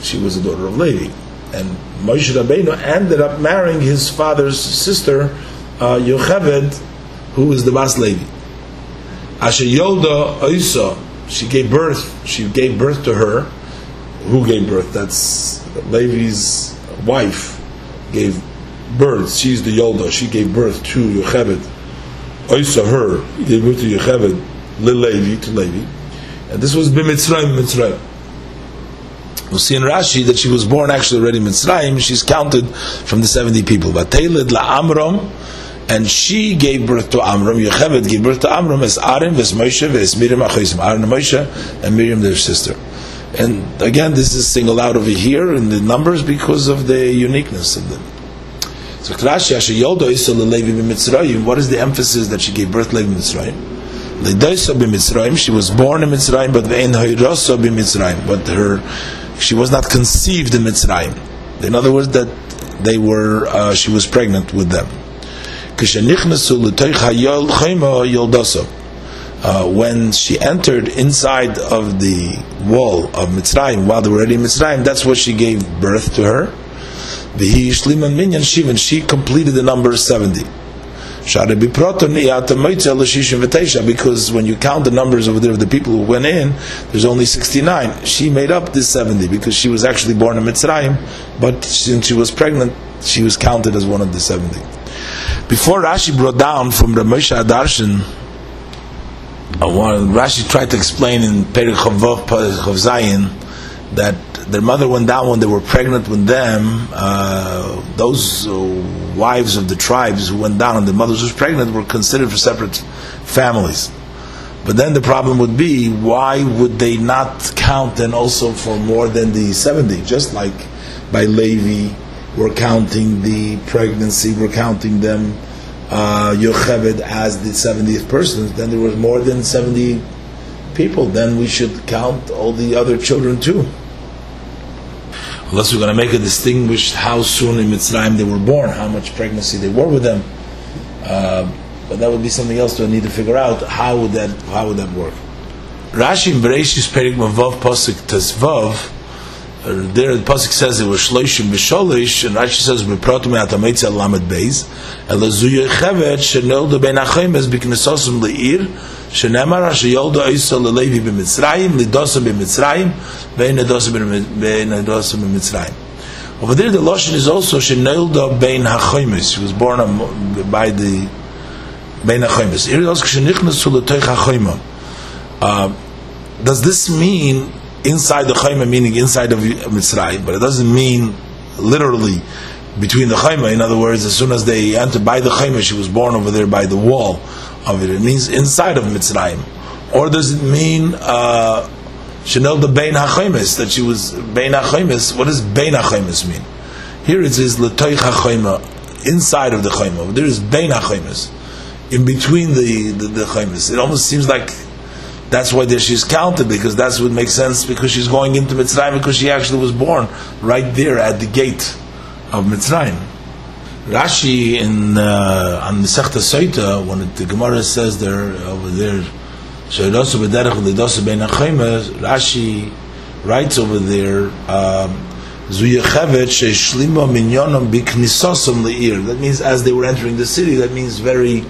She was the daughter of Levi. And Moshe Rabbeinu ended up marrying his father's sister, uh, Yocheved, who is the Bas Levi. Asher Yolda Oisa, she gave birth, she gave birth to her. Who gave birth? That's Levi's wife gave birth. She's the Yolda. She gave birth to Yocheved. Oisa, her, gave birth to Yocheved, Levi, to Levi. And this was Bimitzrayim, Mitzrayim. We'll see in Rashi that she was born actually already in Mitzrayim. She's counted from the 70 people. But Taylid La Amram, and she gave birth to Amram. Yocheved gave birth to Amram as Aaron, as Moshe, as Miriam Achoisim. Aaron and Moshe, and Miriam their sister. And again, this is singled out over here in the numbers because of the uniqueness of them. So Rashi, Asher Yoldo Isol Levi b'Mitzrayim. What is the emphasis that she gave birth to Levi b'Mitzrayim? Ledoisa b'Mitzrayim. She was born in Mitzrayim, but ve'en hoirosa b'Mitzrayim. But her, she was not conceived in Mitzrayim. In other words, that they were, uh, she was pregnant with them. Uh, when she entered inside of the wall of Mitzrayim, while they were already in Mitzrayim, that's what she gave birth to her. She completed the number 70. Because when you count the numbers over there of the people who went in, there's only 69. She made up this 70 because she was actually born in Mitzrayim, but since she was pregnant, she was counted as one of the 70. Before Rashi brought down from Ramosha Adarshan, uh, Rashi tried to explain in Perich Chavov Zayin that their mother went down when they were pregnant with them. Uh, those uh, wives of the tribes who went down and the mothers who were pregnant were considered for separate families. But then the problem would be, why would they not count then also for more than the 70? Just like by Levi, we're counting the pregnancy, we're counting them, uh, Yocheved as the 70th person, then there was more than 70 people, then we should count all the other children too unless we're going to make a distinguished how soon in Mitzrayim they were born, how much pregnancy they were with them. Uh, but that would be something else to need to figure out. How would that how would that work? Rashi in Bereshis Perik Mavav Pasuk Tezvav. Uh, there the pasuk says it was shloishim b'sholish, and Rashi says b'protum atameitz lamed beis elazuya chevet shenolda ben achayim es b'knesosim leir שנאמר שיולדו איסו ללוי במצרים, לדוסו במצרים, ואין לדוסו במצרים. Over there the Lashon is also שנולדו בין החומס, she was born by the בין החומס. Here also כשנכנסו לתוך החומה. Does this mean inside the chayma, meaning inside of Mitzrayim, but it doesn't mean literally between the chayma. In other words, as soon as they entered by the chayma, she was born over there by the wall of it. Means inside of Mitzrayim. Or does it mean uh, Chanel the Bein HaChaymes, that she was Bein HaChaymes? What does Bein HaChaymes mean? Here it says L'toich HaChayma, inside of the Chayma. There is Bein HaChaymes, in between the, the, the. It almost seems like that's why there she's counted because that's what makes sense because she's going into Mitzrayim because she actually was born right there at the gate of Mitzrayim. Rashi in uh, on the Sechta Soita when it, the Gemara says there over there Rashi writes over there um, that means as they were entering the city that means very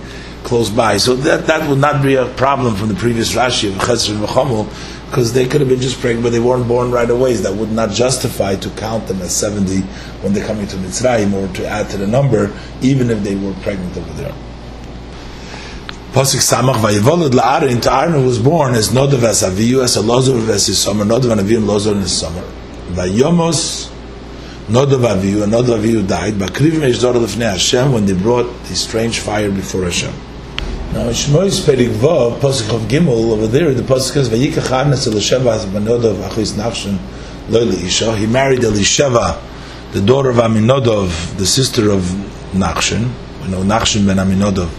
close by. So that, that would not be a problem from the previous Rashi of Chesed V'chamul, because they could have been just pregnant, but they weren't born right away. That would not justify to count them as 70 when they're coming to Mitzrayim, or to add to the number, even if they were pregnant over there. Pasuk Samach Vayivolad La'arin to Aaron was born as Nodav as Aviyu as Elazar as his summer Nodav and Aviyu and Elazar in his summer Vayomos Nodav Aviyu and Nodav Aviyu died Bakrivim Eshzor Lefnei Hashem when they brought the strange fire before Hashem now, in Shmoy's Perik Vav, Pasuk of Gimel, over there, the Pasuk says, Vayikach Arnes Elisheva Banodov Achis Nachshon Loili Isha. He married Elisheva, the daughter of Aminodov, the sister of Nachshon. We know Nachshon ben Aminodov.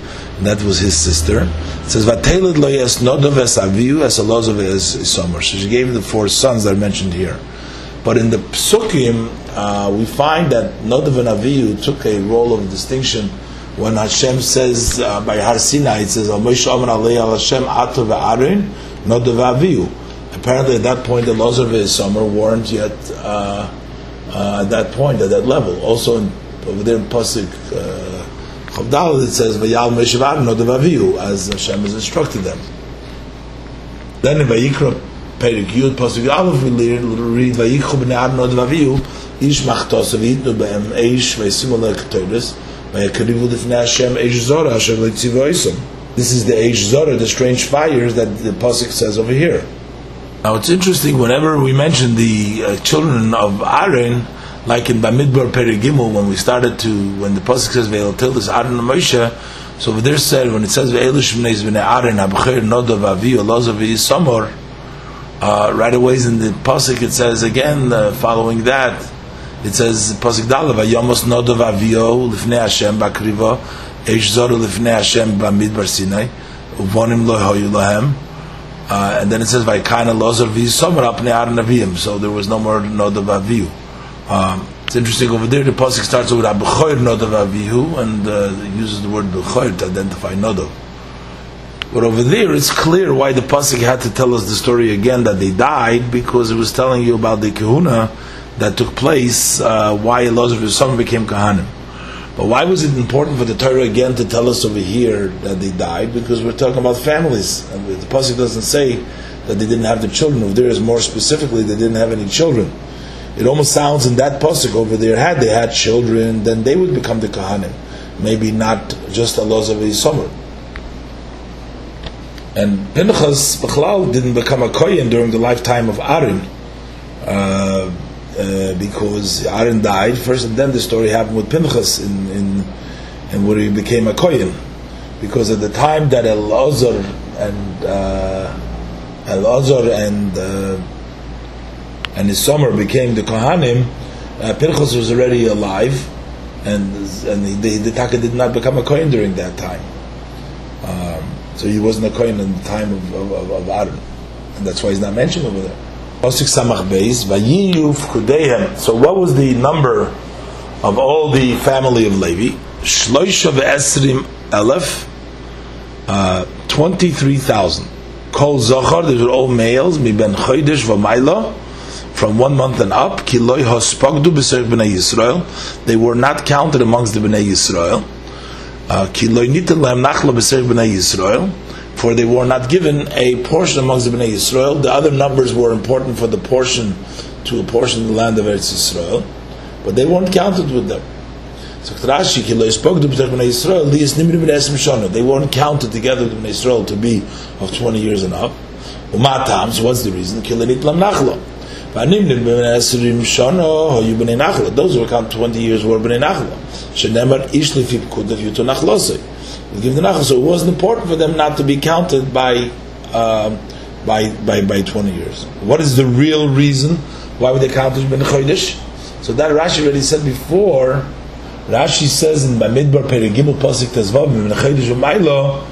That was his sister. It says, Vatelid lo yes Nodov es Aviyu es Elozov es Isomer. So she gave him the four sons that are mentioned here. But in the Psukim, uh, we find that Nodov and Aviyu took a role of distinction when Hashem says uh, by Har Sinai, it says, Moshe Amar Alei Al Hashem Ato ve'arin Nodav Apparently, at that point, the laws of his summer weren't yet uh, uh, at that point, at that level. Also, in, over there in Pasuk uh, Chavdal, it says, Vayal Moshe ve'arin Nodav as Hashem has instructed them. Then in Vayikra Perik Yud Pasuk Aleph, we read Vayikhu b'nei Arin Nodav Avihu, Ish Machtos Avitnu Be'em Eish Ve'simu Lekatoris, this is the age Zora, the strange fires that the Pasuk says over here. Now it's interesting, whenever we mention the uh, children of Aaron, like in Bamidbar Perigimul, when we started to, when the Pasuk says, Ve'eltildas Aaron and Moshe, so over there said, when it says, Ve'elish B'nei B'nei Aaron, Abucher Nodav Avi, Olazav Yisamor, uh, right away in the Pasuk it says again, uh, following that, it says pasuk dalav yomos nodov avio lifnei Hashem bakriva eish zoru lifnei Hashem bamidbar Sinai uvonim lo hoyu lahem. Uh, and then it says vaykaina lozer v'yisomer apnei aviyim so there was no more nodov aviu um, it's interesting over there the pasuk starts with abuchoir nodov avihu and uh, uses the word buchoir to identify nodov. But over there, it's clear why the pasuk had to tell us the story again that they died because it was telling you about the kahuna that took place, uh, why Elazar son became Kahanim. But why was it important for the Torah again to tell us over here that they died? Because we're talking about families. And the Pasuk doesn't say that they didn't have the children. If there is more specifically, they didn't have any children. It almost sounds in that Pasuk over there, had they had children, then they would become the Kahanim. Maybe not just Elazar summer. And Pinchas Bechlal didn't become a Kohen during the lifetime of Aaron. Uh, uh, because Aaron died first, and then the story happened with Pinchas in, in, in where he became a kohen. Because at the time that Elazar and uh, Elazar and uh, and his summer became the Kohanim, uh, Pinchas was already alive, and and the, the Taka did not become a kohen during that time. Um, so he wasn't a kohen in the time of, of, of Aaron, and that's why he's not mentioned over there. So what was the number of all the family of Levi? Shloisha ve'esrim elef, uh, 23,000. Kol Zohar, these were all males, mi ben chodesh v'mayla, from one month and up, kiloi hospagdu b'serich b'nei Yisrael, they were not counted amongst the b'nei Yisrael, uh, kiloi nitin lehem nachla b'serich b'nei Yisrael, for they were not given a portion amongst the Bnei Yisrael. The other numbers were important for the portion to a portion of the land of Eretz Yisrael, but they weren't counted with them. So Rashi, spoke to Bnei Yisrael, they weren't counted together with Bnei Yisrael to be of 20 years and up. Umatam, so what's the reason? Those who counted 20 years were Bnei nachlosei. Give the nachla, so it wasn't important for them not to be counted by, uh, by, by, by 20 years. What is the real reason? Why would they count as Ben Chodesh? So that Rashi already said before. Rashi says in Bamidbar Perigimul Pasik Tezvav Ben Chodesh Umaylo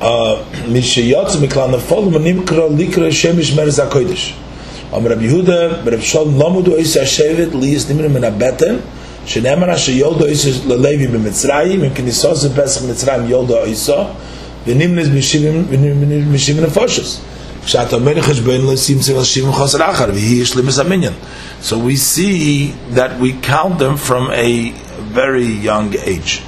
Mishayotz Miklan Nefol Manimkra Likra Shemish Merz HaKodesh Am Rabbi Yehuda Rabbi Shalom Lamudu Eis HaShevet Liyis Nimrim Min HaBeten שנאמר אשר יולדו איסו ללוי במצרים, אם כניסו זה פסח מצרים יולדו איסו, ונמנס משבעים נפושס. כשאתה אומר חשבון לשים צריך לשבעים חוסר אחר, והיא יש למס המניין. So we see that we count them from a very young age.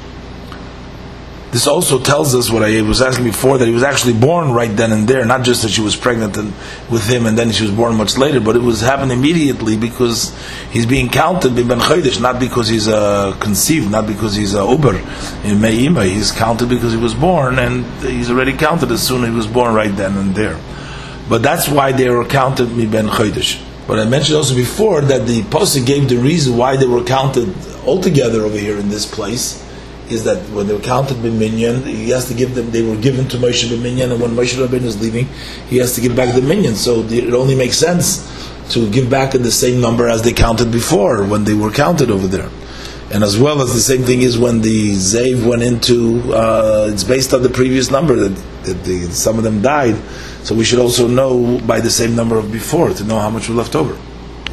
This also tells us what I was asking before that he was actually born right then and there, not just that she was pregnant and, with him and then she was born much later, but it was happened immediately because he's being counted Ben Chodesh, not because he's uh, conceived, not because he's a Uber in Me'ima. He's counted because he was born and he's already counted as soon as he was born right then and there. But that's why they were counted Ben Chodesh. But I mentioned also before that the Pasuk gave the reason why they were counted altogether over here in this place is that when they were counted b'minyan, he has to give them. They were given to Moshe b'minyan, and when Moshe Rabbeinu is leaving, he has to give back the minyan. So it only makes sense to give back the same number as they counted before when they were counted over there. And as well as the same thing is when the Zav went into, uh, it's based on the previous number that, that the, some of them died. So we should also know by the same number of before to know how much was left over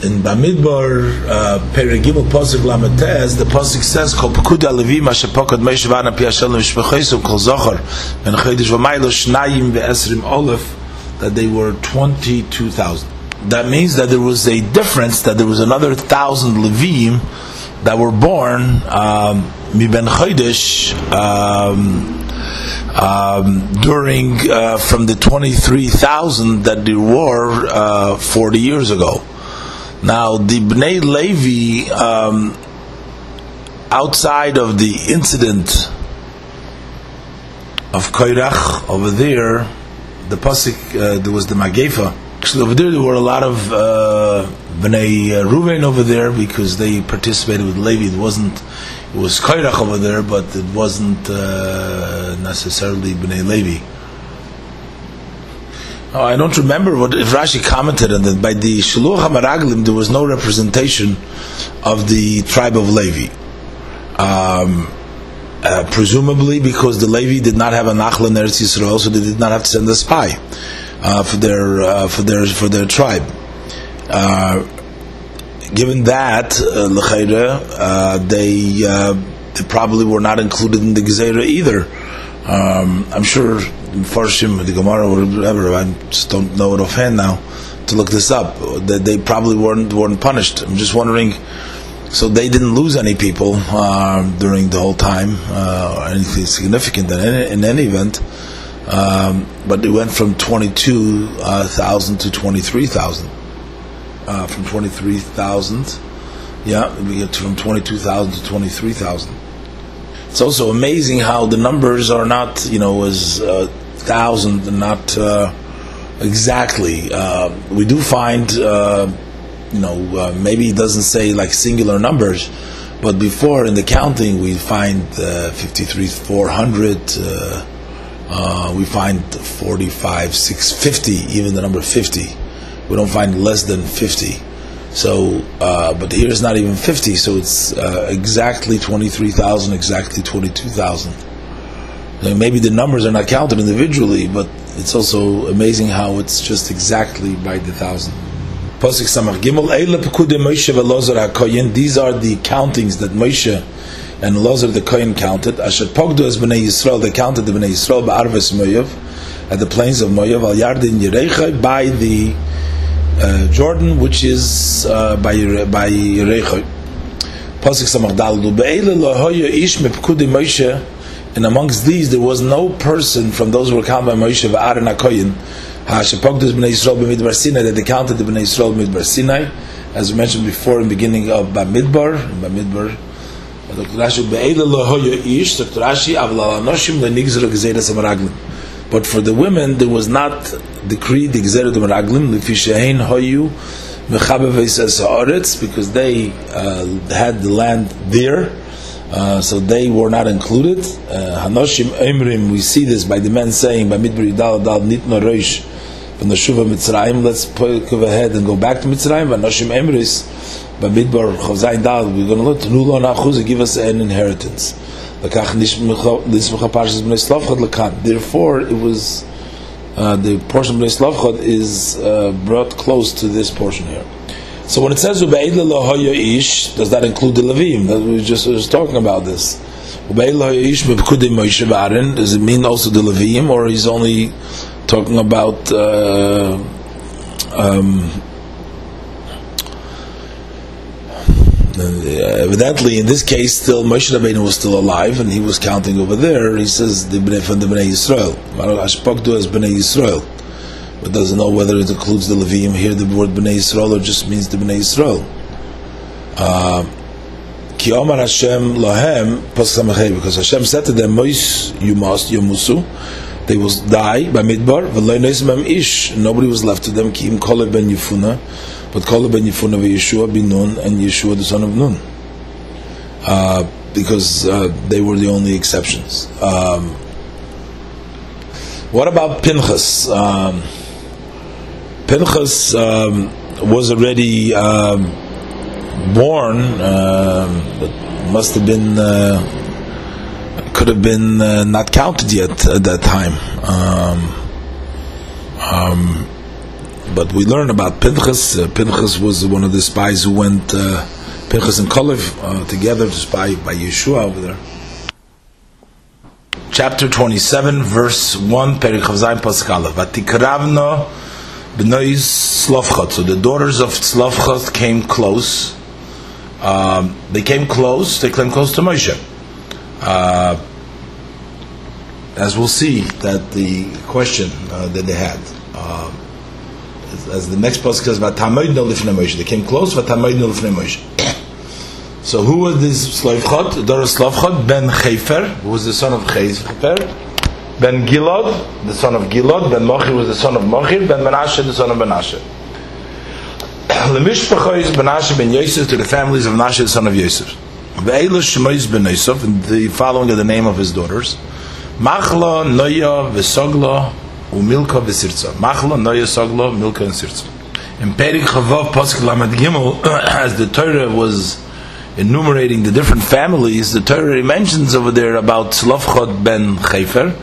in Bamidbar uh, Perigimul Posik Lamates, the Posik says, "Kol Pekud Alevim Asher Pokod Meish Vana Pi Hashem Kol Zochar Ben Chodesh V'Maylo Shnayim VeEsrim Olef," that they were twenty-two thousand. That means that there was a difference, that there was another thousand Levim that were born um, Ben Chodesh. Um, um, during uh, from the 23,000 that there were uh, 40 years ago. Now, the Bnei Levi, um, outside of the incident of Koirach over there, the pasuk uh, there was the Magefa. Actually, over there there were a lot of uh, Bnei uh, Ruvain over there because they participated with Levi. It wasn't it was Koirach over there, but it wasn't uh, necessarily Bnei Levi. Oh, I don't remember what if Rashi commented on that. By the Shiluch HaMaraglim, there was no representation of the tribe of Levi. Um, uh, presumably because the Levi did not have a Nachla in Eretz Yisrael, so they did not have to send a spy uh, for their uh, for their for their tribe. Uh, given that, uh, uh they uh, they probably were not included in the Gezerah either. Um, I'm sure Farshim, the Gemara, or whatever. I just don't know it offhand now to look this up. That they probably weren't weren't punished. I'm just wondering. So they didn't lose any people uh, during the whole time, uh, or anything significant in any, in any event. Um, but it went from 22,000 to 23,000. Uh, from 23,000, yeah, we get from 22,000 to 23,000. It's also amazing how the numbers are not, you know, as uh, thousand and not uh, exactly. Uh, we do find, uh, you know, uh, maybe it doesn't say like singular numbers, but before in the counting we find uh, 53, 400. we find 45, 650, even the number 50. We don't find less than 50. So, uh, but here is not even 50, so it's uh, exactly 23,000, exactly 22,000. maybe the numbers are not counted individually, but it's also amazing how it's just exactly by the thousand. These are the countings that Moshe and Lazar the Kohen counted. Asher Pogdu as Bnei Yisrael, they counted the Bnei Yisrael Ba'arves Moyav, at the plains of Moyav, al Yardin by the Jordan, which is uh, by by Rechoy. Pasuk Samach Daldu Be'ele Lahoya Ish Mepkudi Moshe and amongst these there was no person from those who were counted by Moshe Aaron Akoyin, Hashapogdus Bnei Yisrael b'Midbar Sinai, that they counted the Bnei Yisrael b'Midbar Sinai, as we mentioned before in the beginning of Bamidbar, Bamidbar, Dr. Rashi, Be'ele lo hoyo ish, Dr. Rashi, avla anoshim lenigzer gezeres amaraglim. But for the women, there was not decreed the gezeres amaraglim, lefi shehein hoyu, because they uh, had the land there, uh, so they were not included. Uh, Hanoshim Emrim, we see this by the men saying, by Midbri Dal Nitno Roish, from the Shuva Mitzrayim, let's go ahead and go back to Mitzrayim, Hanoshim Emris, by Midbar Chavzayin Dal, we're going to look to Nulo Nachuz give us an inheritance. Therefore, it was uh, the portion of Bnei Slavchot is uh, brought close to this portion here. So when it says ish, does that include the Levim? That we just was talking about this. Does it mean also the Levim, or he's only talking about? Uh, um, evidently, in this case, still Moshe Rabbeinu was still alive, and he was counting over there. He says the Bnei from the Bnei Yisrael. As Bnei Yisrael but doesn't know whether it includes the Levim. Here the word Bnei Yisrael or just means the Bnei Yisrael. Uh, Ki Omar Hashem Lahem because Hashem said to them, Mois, you must, Yomusu, they will die by Midbar, nobody was left to them, ben Yifuna, but Kole ben Yifuna Yeshua bin Nun, and Yeshua the son of Nun. Uh, because uh, they were the only exceptions. Um, what about Pinchas? Um, Pinchas um, was already um, born, um, must have been, uh, could have been uh, not counted yet at that time. Um, um, but we learn about Pinchas. Uh, Pinchas was one of the spies who went, uh, Pinchas and Kalev uh, together to spy by Yeshua over there chapter 27, verse 1, Perik Chavzayim. Vatikravno B'nois Slavchot. So the daughters of Slavchot came close. Um, they came close. They came close to Moshe. Uh, as we'll see, that the question uh, that they had, uh, as, the next post says, "Vatamoid no lifnei Moshe." They came close. Vatamoid no lifnei Moshe. So who was this Slavchot? Of Slavchot ben Chefer, who was the son of Chefer Ben Gilad, the son of Gilad, Ben Machir was the son of Machir, Ben Menashe, the son of Menashe. Lemishpacha is Menashe ben Yosef to the families of Menashe, the son of Yosef. Ve'ela Shemois ben Yosef, the following of the name of his daughters. Machla, Noya, Vesogla, Umilka, Vesirza. Machla, Noya, Sogla, Milka, and. In Perik Chavav Pasuk Lamed Gimel, as the Torah was enumerating the different families, the Torah mentions over there about Slavchot ben Chefer,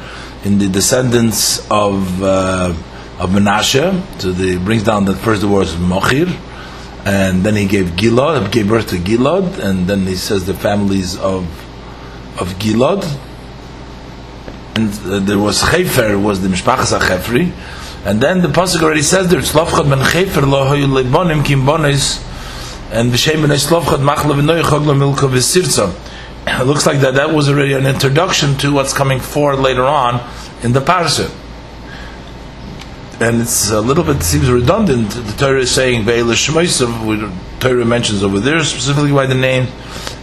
in the descendants of uh, of Menashe. So the brings down the first the word is Mochir, and then he gave Gilad, gave birth to Gilad, and then he says the families of of Gilad. And uh, there was Chefer, was the Mishpachas HaChefri, and then the pasuk already says there, Tzlofchad ben Chefer lo hoyu leibonim kim bonis, and v'shem ben Tzlofchad machla v'noy chogla milka v'sirza it looks like that that was already an introduction to what's coming forward later on in the parsha. And it's a little bit seems redundant. The Torah is saying Ve'ela Shemaisav, Torah mentions over there specifically by the name,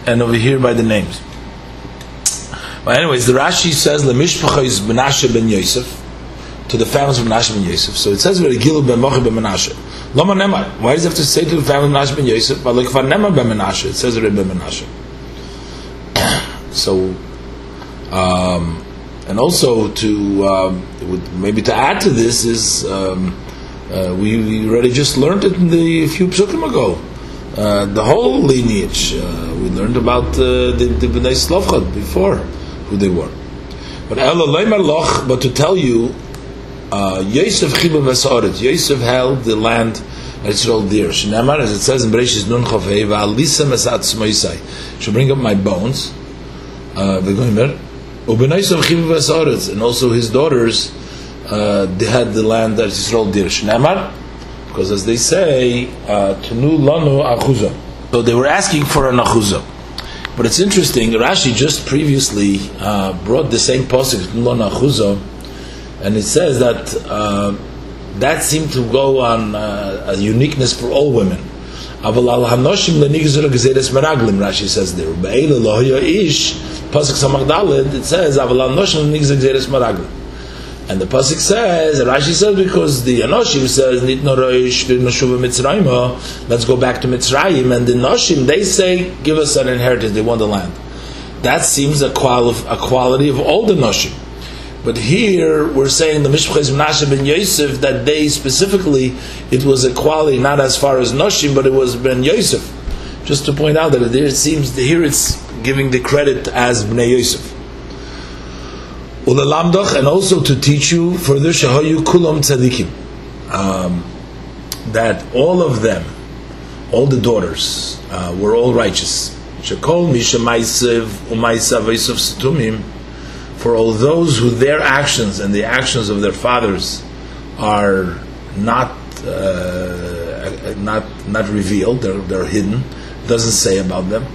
and over here by the names. Well, anyways, the Rashi says the Lemishpacha is Menashe ben Yosef to the families of Menashe ben Yosef. So it says very Gil ben Mochi ben Menashe. Lama Nemar. Why does it have to say to the family of Menashe ben Yosef? But like Nemar ben Menashe, it says ben Menashe. So, um, and also to um, maybe to add to this is um, uh, we, we, already just learned it in the few psukim ago. Uh, the whole lineage uh, we learned about uh, the, the Bnei before who they were. But but to tell you, uh, Yosef Chiba Yosef held the land it's all dear. Shnamar, as it says in Bereshis Nun Chavei, Va'alisa Mesat Smoisai. Should bring up my bones uh, and also his daughters uh, they had the land that Yisrael dir Shnemar because as they say uh, Tenu lanu achuza so they were asking for an achuza But it's interesting. Rashi just previously uh, brought the same pasuk Lona and it says that uh, that seemed to go on uh, a uniqueness for all women. Rashi says there. It says And the pasuk says, Rashi says, because the Anoshim says, let's go back to Mitzrayim, and the Noshim, they say, give us an inheritance, they want the land. That seems a, a quality of all the Noshim. But here, we're saying the Mishpachas Menashe ben Yosef, that they specifically, it was a quality not as far as Noshim, but it was ben Yosef. Just to point out that there it seems, here it's giving the credit as Bnei Yosef and also to teach you further shahayu kulam tzadikim, um, that all of them, all the daughters, uh, were all righteous. Shekol misha maisev umaysav situmim, for all those who their actions and the actions of their fathers are not uh, not not revealed, they're, they're hidden, doesn't say about them.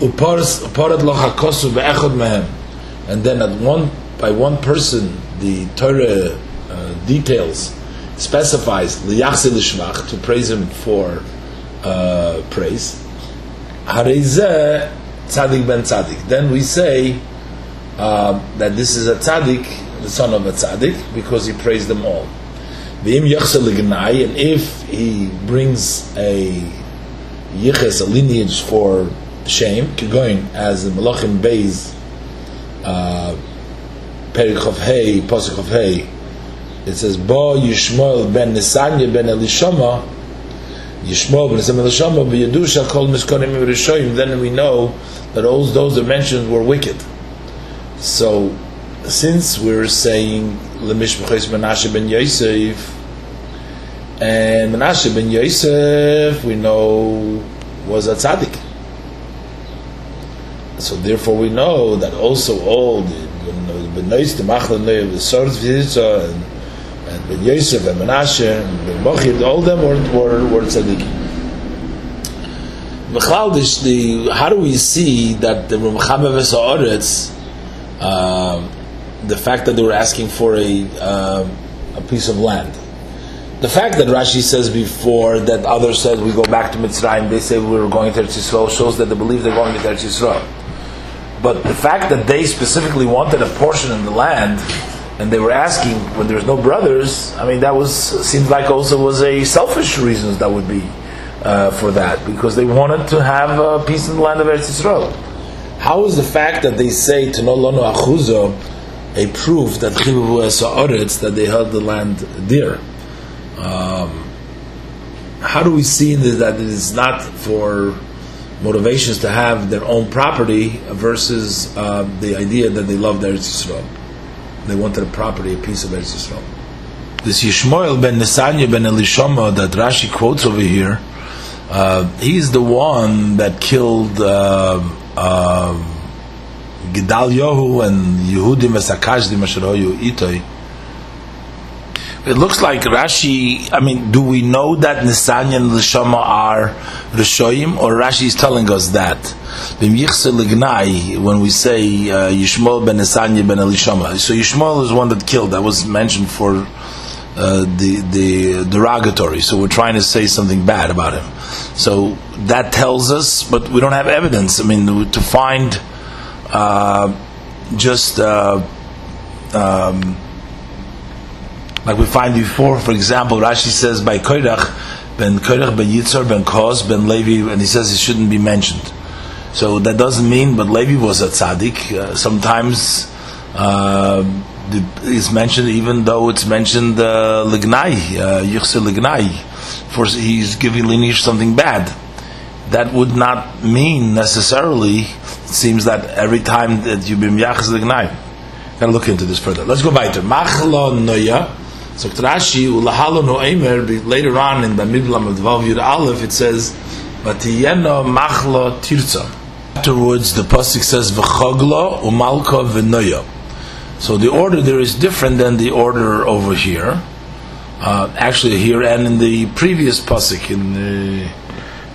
And then at one by one person, the Torah uh, details specifies liyachse to praise him for uh, praise. Hareize tzadik ben tzadik. Then we say uh, that this is a tzadik, the son of a tzadik, because he praised them all. V'im yachse and if he brings a yiches, a lineage for shame, kigoin, as the Malachim Beis uh, Perik of Hey, Pasuk of Hey, it says, Bo Yishmael ben Nisanya ben Elishama, Yishmael ben Nisanya ben Elishama, V'yadusha kol miskonim Rishoyim, then we know that all those mentioned were wicked. So, since we're saying Lemish B'chais Menashe ben Yosef, and Menashe ben Yosef, we know, was a tzaddik. So therefore we know that also all the Ben Nois, the Machla Noy, the Swords Vizitza, and, and Ben Yosef, and Menashe, and Ben Mochid, all of them were, were, were tzaddikim. Mechaldish, the, how do we see that the Ramchama Vesa'oretz, uh, the fact that they were asking for a, uh, a piece of land, the fact that Rashi says before that others said we go back to Mitzrayim, they say we were going to Eretz Yisrael, shows that they believe they're going to Eretz Yisrael. But the fact that they specifically wanted a portion in the land, and they were asking when there's no brothers, I mean, that was seems like also was a selfish reasons that would be uh, for that because they wanted to have a piece in the land of Eretz Yisrael. How is the fact that they say to no lono achuzo a proof that that they held the land dear? Um, how do we see that it is not for motivations to have their own property versus uh, the idea that they loved Eretz Yisrael. They wanted a property, a piece of Eretz Yisrael. This Yishmael ben Nesanya ben Elishama that Rashi quotes over here, uh, he's the one that killed uh, uh, Gedalyohu and Yehudim Esakashdim Asheroyu Itoi it looks like Rashi. I mean, do we know that Nisan and Lishama are Rishoyim, or Rashi is telling us that? When we say uh, Yishmael ben Nisanya ben Elishama, so Yishmael is one that killed. That was mentioned for uh, the the derogatory. So we're trying to say something bad about him. So that tells us, but we don't have evidence. I mean, to find uh, just. Uh, um, like we find before, for example, Rashi says by Koirach, ben Koirach, ben Yitzhar, ben Koz, ben Levi, and he says it shouldn't be mentioned. So that doesn't mean, but Levi was a tzaddik. Uh, sometimes uh, it's mentioned, even though it's mentioned uh, lignai, uh, lignai, for he's giving lineage something bad. That would not mean necessarily. It seems that every time that you've been yachs lignai. Gotta look into this further. Let's go to Machlo Noya. So Rashi ulahalo no emer. Later on in the Miblam of Dvav Yud Aleph, it says, "Vatiyeno machlo tirza." Afterwards, the pasuk says, "V'choglo umalka v'noya." So the order there is different than the order over here. Uh, actually, here and in the previous pasuk in the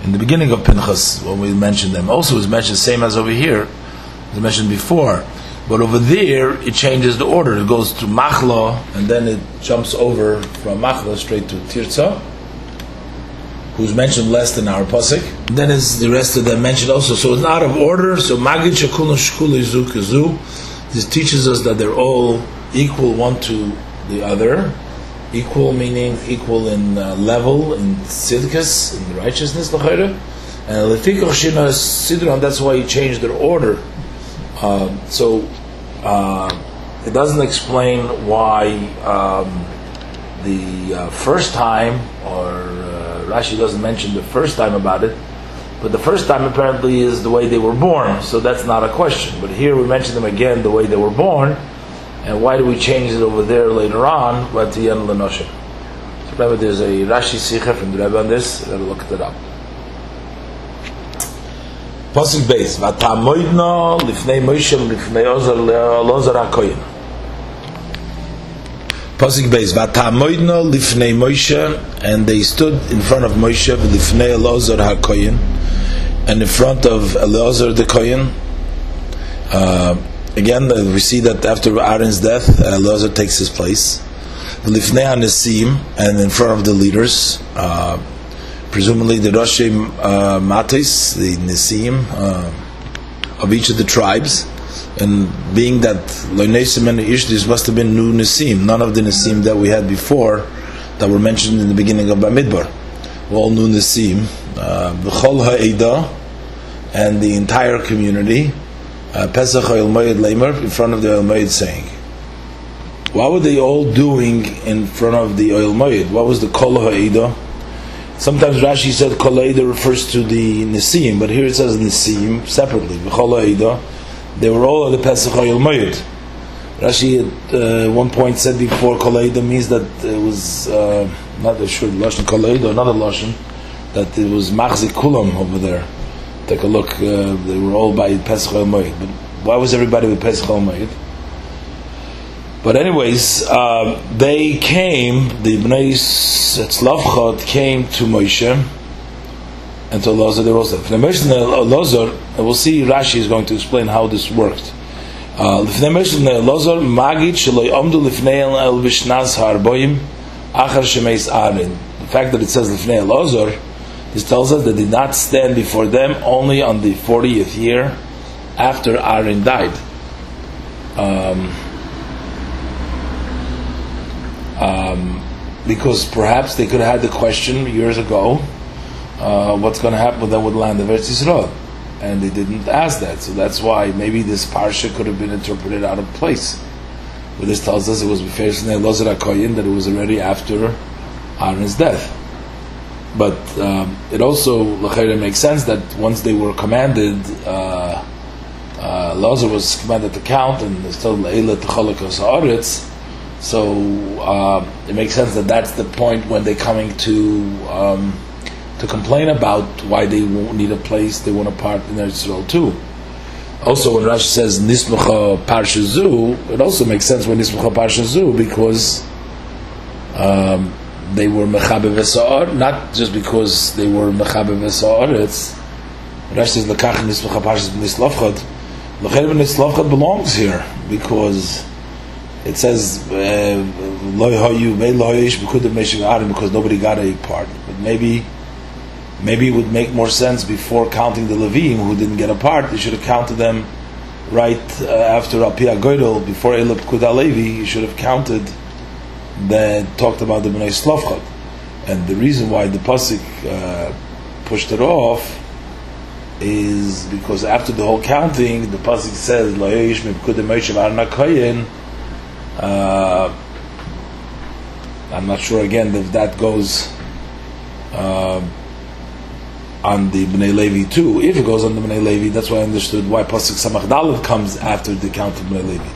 in the beginning of Pinchas when we mentioned them. Also, was mentioned same as over here, as mentioned before. But over there, it changes the order. It goes to Machla, and then it jumps over from Machla straight to Tirza, who's mentioned less than our pasuk. Then is the rest of them mentioned also. So it's not of order. So Magid Shakul Shkul Kazu. This teaches us that they're all equal one to the other. Equal meaning equal in uh, level, in tzidkas, in righteousness, and lefikoch shina sidron. That's why he changed their order. Uh, so uh, it doesn't explain why um, the uh, first time, or uh, Rashi doesn't mention the first time about it, but the first time apparently is the way they were born, so that's not a question. But here we mention them again the way they were born, and why do we change it over there later on? So remember, there's a Rashi Sikha from the Rebbe on this. We'll look it up. Pasuk Beis, Vatamoidno lifnei Moshe lifnei Ozer le'olozar HaKoyin. Pasuk Beis, Vatamoidno lifnei Moshe, and they stood in front of Moshe lifnei Elozar HaKoyin, and in front of Elozar the Koyin. Uh, again, uh, we see that after Aaron's death, Elozar takes his place. Lifnei HaNesim, and in front of the leaders, uh, presumably the Rosh uh, Matis, the Nisim uh, of each of the tribes, and being that Loinesim and Ishdis must have been new Nisim, none of the Nisim that we had before that were mentioned in the beginning of Bamidbar. All new Nisim, uh, B'chol Ha'eda, and the entire community, uh, Pesach Ha'il Lemer, in front of the Oil saying. What were they all doing in front of the Oil What was the Kol Ha'eda? Sometimes Rashi said Kolaida refers to the Nisim, but here it says Nisim separately. They were all at the Pesach Hayil Mayid. Rashi at uh, one point said before Kolaida means that it was uh, not a sure Lashon Kolaida, another Lashon, that it was Machzi Kulam over there. Take a look, uh, they were all by Pesach Hayil Mayid. But why was everybody with Pesach Hayil Mayid? But anyways, uh, they came, the Bnei Tzlavchot came to Moshe and to Elazar also. For the Moshe and we'll see Rashi is going to explain how this worked. Uh, the. The fact that it says Lifnei this tells us that they did not stand before them only on the 40th year after Aaron died. Um, um, because perhaps they could have had the question years ago, uh, what's going to happen with them with land of Eretz Yisrael? And they didn't ask that, so that's why maybe this parsha could have been interpreted out of place. But this tells us it was HaKoyin, that it was already after Aaron's death. But um, it also makes sense that once they were commanded, uh, uh, Lazar was commanded to count, and still Leila Techolikas Haaretz, so uh, it makes sense that that's the point when they're coming to um, to complain about why they won't need a place, they want a part in Israel too. Also, when Rashi says Nismucha Parshazu, it also makes sense when Nismucha Parshazu because um, they were Mechabe Vesa'ar, not just because they were Mechabe Vesa'ar, it's Rashi says Lekach Nismucha Parshazu Nislavchad. Lekach Nislavchad belongs here because it says uh, because nobody got a part. But maybe maybe it would make more sense before counting the Levim who didn't get a part. You should have counted them right uh, after Apia Goydel, before Elab Kuda Levi. You should have counted that talked about the Bnei Slavchot. And the reason why the pasuk uh, pushed it off is because after the whole counting, the pasuk says uh, I'm not sure again if that goes uh, on the Bnei Levi too. If it goes on the Bnei Levi, that's why I understood why Pasuk Samach comes after the count of Bnei Levi.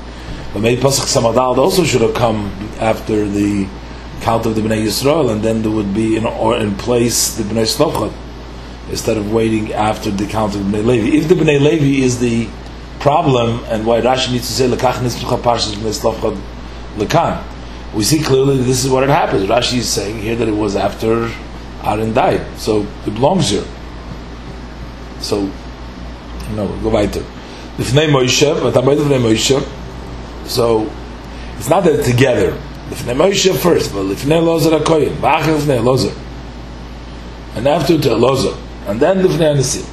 But maybe Pasuk Samach also should have come after the count of the Bnei Yisrael, and then there would be in, or in place the Bnei Slavchot instead of waiting after the count of Bnei Levi. If the Bnei Levi is the problem, and why Rashi needs to say Lekan. We see clearly this is what it happens. Rashi is saying here that it was after Aaron died, so it belongs here. So, no, go weiter. Lifnei Moshe, but Abayit Lifnei Moshe. So, it's not that together. Lifnei Moshe first, but Lifnei Lozer HaKoyin, V'achar Lifnei Lozer. And after to Lozer. And then Lifnei Anisim.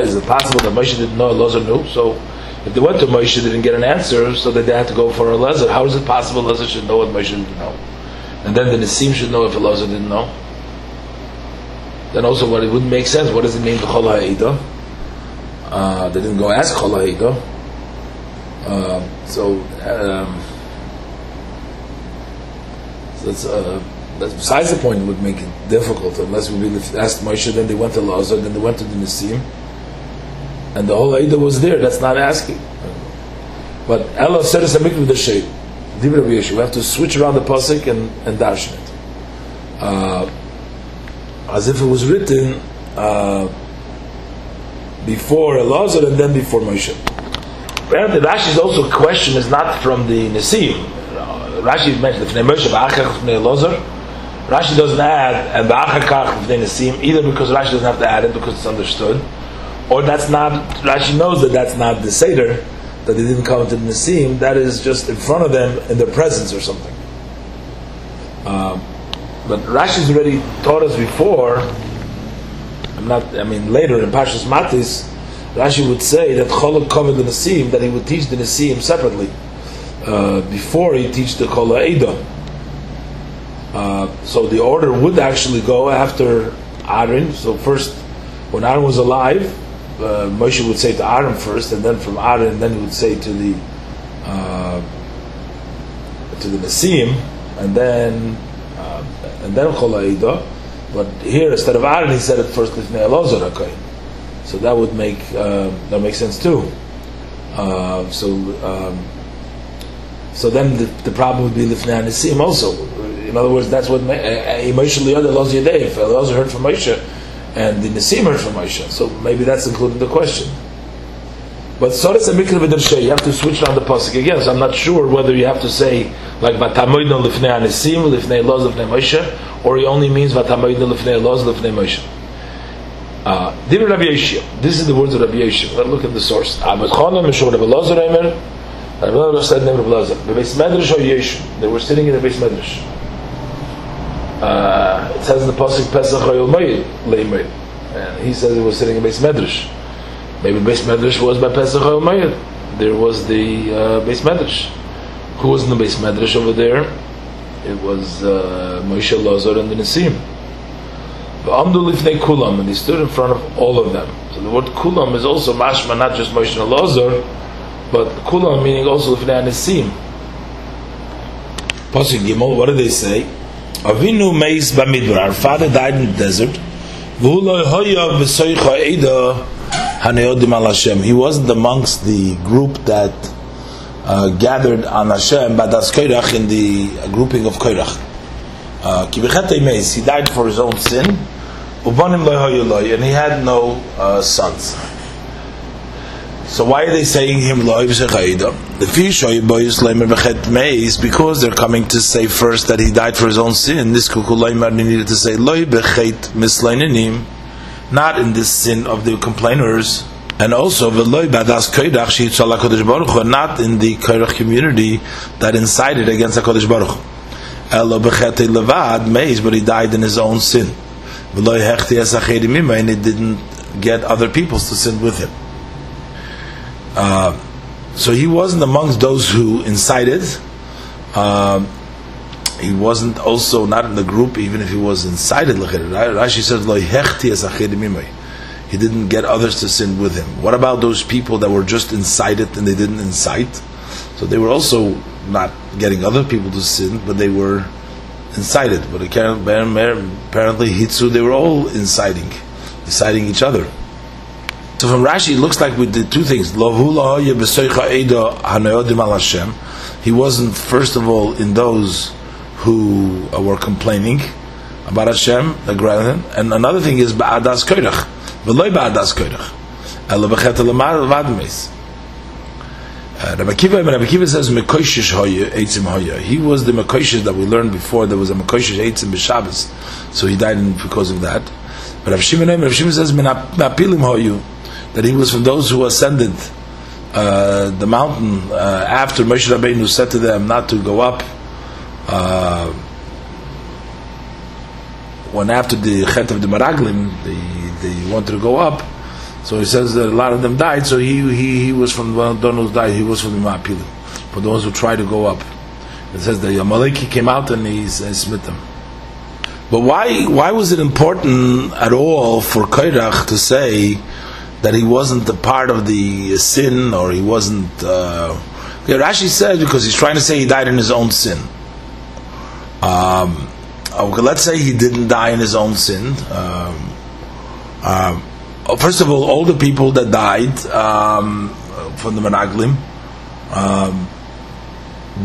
Is it possible that Moshe didn't know Lozer knew? So, if they went to Moshe, they didn't get an answer, so they had to go for a Lezer. How is it possible Lezer should know what Moshe didn't know? And then the Nisim should know if Elazar didn't know. Then also, what it wouldn't make sense. What does it mean to Chol Ha'ida? Uh, they didn't go ask Chol Ha'ida. Uh, so, um, so that's, uh, besides the point. It would make it difficult unless we really asked Moshe. Then they went to Lazar. Then they went to the Nisim, and the whole Aida was there. That's not asking. But Allah said it's a mikvah the shape. We have to switch around the pasuk and and darshan it, uh, as if it was written uh, before Elazar and then before Moshe. Apparently, Rashi's also question is not from the Nisim. Rashi mentioned the Moshe ba'achach Elazar. Rashi doesn't add and the Nisim either because Rashi doesn't have to add it because it's understood, or that's not Rashi knows that that's not the seder that they didn't come to the Nisim. That is just in front of them in their presence or something. Um, but Rashi's already taught us before. I'm not. I mean, later in Pashas Matis, Rashi would say that Cholok covered the Nisim, that he would teach the Nisim separately uh, before he teach the Kol Eidah. Uh, so the order would actually go after Aaron. So first, when Aaron was alive, uh, Moshe would say to Aaron first, and then from Aaron, then he would say to the uh, to the Nisim, and then uh, and then Chol Eidah. But here, instead of Aaron, he said it first Hakayin. So that would make uh, that makes sense too. Uh, so um, so then the, the problem would be Lifnei Nisim also. In other words, that's what emotionally other Elazar. If Elazar heard from Moshe, and the Nisim heard from Moshe, so maybe that's included in the question. But Soris and Mikra B'Dershe, you have to switch around the pasuk again. So I'm not sure whether you have to say like Vatamoidon Lifnei Anisim, Lifnei Loz, Lifnei Moshe, or he only means Vatamoidon Lifnei Loz, Lifnei Moshe. Uh. This is the words of Rabbi Yeshua. Let's look at the source. They were sitting in the Beis Medrash. Uh, it says in the pasuk Pesach Mayid Leimer, and he says he was sitting in Beis Medrash. Maybe Beis Medrash was by Pesach Oyel Mayid. There was the uh, Beis Medrash. Who was in the Beis Medrash over there? It was uh, Moshe Lazar and the Nisim. And he stood in front of all of them. So the word kulam is also mashma, not just Moshe and Elazar, but kulam meaning also lifnei anisim. Pasuk Gimel, what do they say? Avinu meis. Our father died in the desert. He wasn't amongst the group that uh, gathered on Hashem, but that's Koirach in the grouping of Koirach. Uh, he died for his own sin, and he had no uh, sons. So why are they saying him The fish is because they're coming to say first that he died for his own sin. This needed to say loy not in this sin of the complainers. And also, not in the Kodesh community that incited against the Kodesh Baruch Elo bechete levad meis, but he died in his own sin. And he didn't get other people to sin with him. Uh, so he wasn't amongst those who incited. Uh, he wasn't also not in the group, even if he was incited. Rashi says, "Lo He didn't get others to sin with him. What about those people that were just incited and they didn't incite? So they were also not getting other people to sin, but they were incited. But apparently, Hitzu, they were all inciting, inciting each other. So from Rashi, it looks like we did two things. He wasn't, first of all, in those who were complaining about Hashem, the ground, and another thing is ba'adas koirach, v'loy ba'adas koirach, ela b'chet uh, Rabbi Kiva, Rabbi Kiva says Mekoshish Hoya, Eitzim Hoya. He was the Mekoshish that we learned before. There was a Mekoshish Eitzim B'Shabbos, so he died because of that. But Rav Shimon, Rav Shimon says, "Menapilim hoyu," that he was from those who ascended uh, the mountain uh, after Moshe Rabbeinu said to them not to go up. Uh, when after the chet of the Maraglim, they, they wanted to go up, so he says that a lot of them died. So he he, he was from one of those who died. He was from the Mapilim, for those who tried to go up. It says that Yamaleki came out and he, he smit them. But why why was it important at all for Kairach to say that he wasn't a part of the sin or he wasn't? Uh, Rashi says because he's trying to say he died in his own sin. Um, okay, let's say he didn't die in his own sin. Um, um, first of all, all the people that died um, from the Meraglim, um,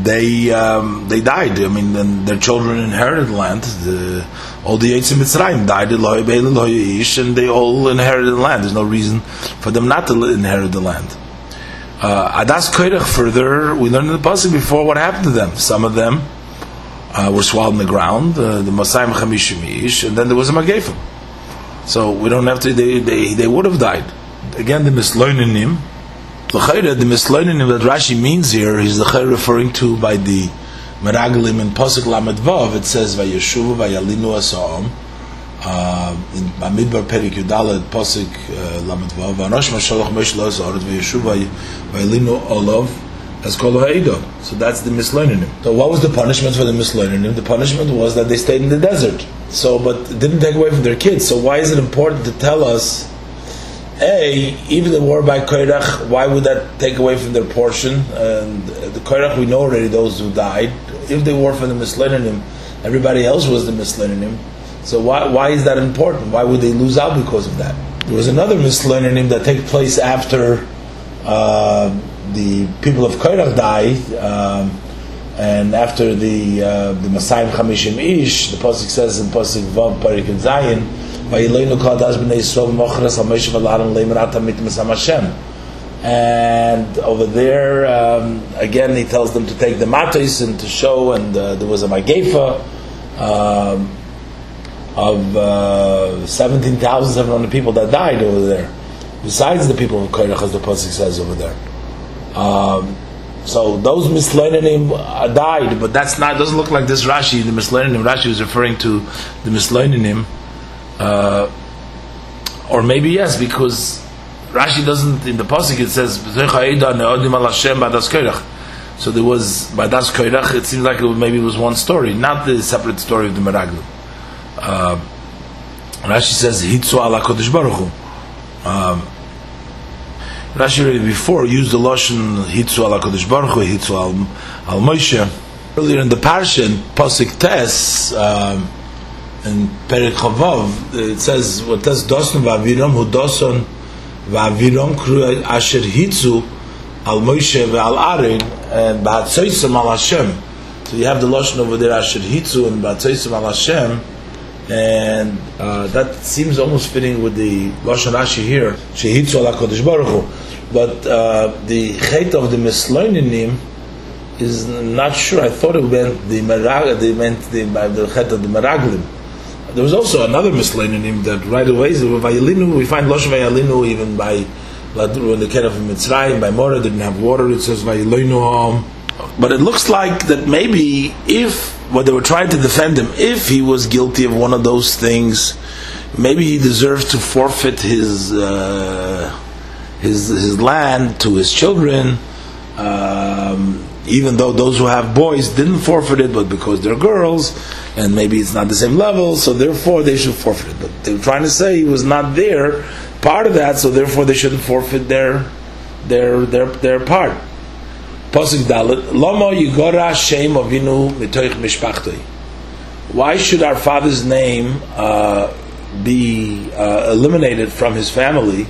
they um, they died. I mean, their children inherited land. The, all the Yitzim Mitzrayim died, and they all inherited the land. There's no reason for them not to inherit the land. Uh, Adas Koirach further, we learned in the pasuk before what happened to them. Some of them uh, were swallowed in the ground, uh, the Masayim Chamishimish, and then there was a Magefim. So we don't have to, they, they, they would have died. Again, the Misloininim, L'chayra, the mislearning that Rashi means here, he's the referring to by the Meraglim in Pasuk Lamed Vav, it says, Vayeshuvu vayalinu asa'om, uh, in Bamidbar Perik Yudalet Pasuk uh, Lamed Vav, Vanosh Mashalach Mesh Lozor, Vayeshuvu vayalinu olav, as kol So that's the mislearning. So what was the punishment for the mislearning? The punishment was that they stayed in the desert. So, but it didn't take away from their kids. So why is it important to tell us a, even the war by Koirach, why would that take away from their portion? And the Koirach, we know already those who died. If they were for the Mislenanim, everybody else was the Mislenanim. So why, why is that important? Why would they lose out because of that? There was another Mislenanim that took place after uh, the people of Koirach died, um, and after the uh, the Masayim Chamishim Ish, the Pasuk says in Pasuk Vav Parik and Zayin, and over there, um, again, he tells them to take the matos and to show, and uh, there was a magefa um, of uh, 17,700 people that died over there, besides the people of Koirach, as the Pasuk says over there. Um, so those mislearning died, but that's not doesn't look like this Rashi. The mislearning Rashi was referring to the mislearning uh, or maybe yes, because Rashi doesn't in the pasuk it says so there was Badas Koirach. It seems like it maybe it was one story, not the separate story of the Meraglim. Uh, Rashi says Hitzu ala Kodesh Baruch Um, Rashi already before used the lashon Hitzu ala Kodesh Baruch Hitzu al, al Moshe. Earlier in the parsha, pasuk Tes. Um, in Perik Chavav, it says, what does Doson v'aviram hu Doson v'aviram kru asher hitzu al Moshe ve'al Arin and ba'atzoisam al Hashem. So you have the Lashon over there, asher hitzu and ba'atzoisam al Hashem, and uh, that seems almost fitting with the Lashon Rashi here, shehitzu al HaKadosh Baruch Hu. But uh, the chait of the Misloininim is not sure. I thought it meant the Merag, they meant the, the chet of the Meraglim there was also another mislearning that right away Vayalinu, we find Losh Vayalinu even by when the Ken of Mitzrayim by Mora didn't have water. It says Vayalinu. But it looks like that maybe if what they were trying to defend him, if he was guilty of one of those things, maybe he deserves to forfeit his uh, his his land to his children. Um, even though those who have boys didn't forfeit it, but because they're girls, and maybe it's not the same level, so therefore they should forfeit it. But they were trying to say he was not there, part of that, so therefore they shouldn't forfeit their their their their part. Pasuk Dalit, Lama Yigora Shem Avinu Mitoich Mishpachtoi. Why should our father's name uh, be uh, eliminated from his family?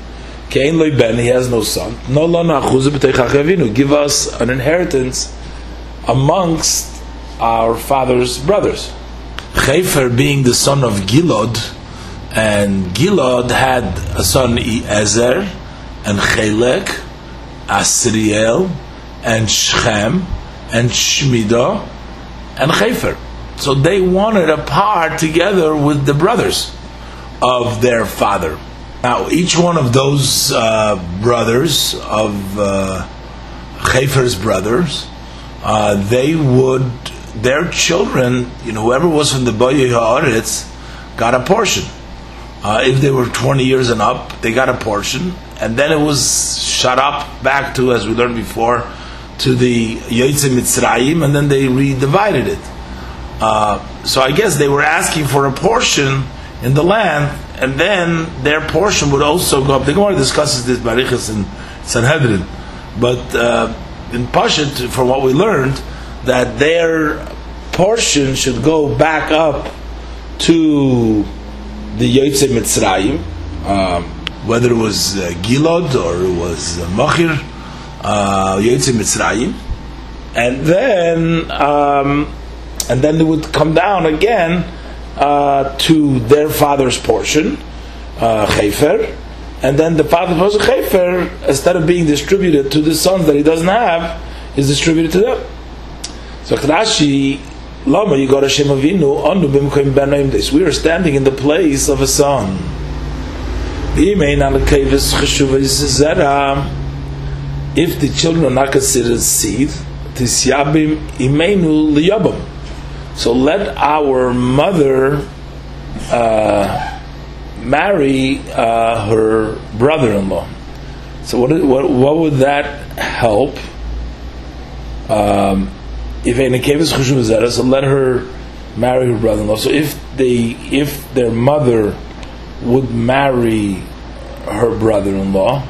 Kain loy ben, he has no son. No lana avinu. Give us an inheritance amongst our father's brothers. Chefer being the son of Gilad, and Gilad had a son Ezer, and Chelek, Asriel, and Shechem, and Shmida, and Chefer. So they wanted a part together with the brothers. of their father. Now, each one of those uh, brothers, of uh, Chefer's brothers, uh, they would, their children, you know, whoever was from the Boye Haaretz, got a portion. Uh, if they were 20 years and up, they got a portion, and then it was shut up back to, as we learned before, to the Yotzei Mitzrayim, and then they redivided it. Uh, so I guess they were asking for a portion in the land, and then their portion would also go up. The Gemara discusses this Barichas in Sanhedrin, but uh, in Pashit, from what we learned, that their portion should go back up to the Yotzei Mitzrayim, um, whether it was uh, Gilad or it was uh, Machir, uh, Yotzei Mitzrayim, and then um, and then they would come down again uh, to their father's portion, uh, and then the father's portion, Chefer, instead of being distributed to the sons that he doesn't have, is distributed to them. So Rashi, Lama you got a Shem Avinu, Anu Bimkoim Benoim this. We are standing in the place of a son. If the children are not considered seed, Tisyabim Imenu Liyabam. So let our mother uh, marry uh, her brother-in-law. So what, what, what would that help? Um, if in so let her marry her brother-in-law. So if they, if their mother would marry her brother-in-law,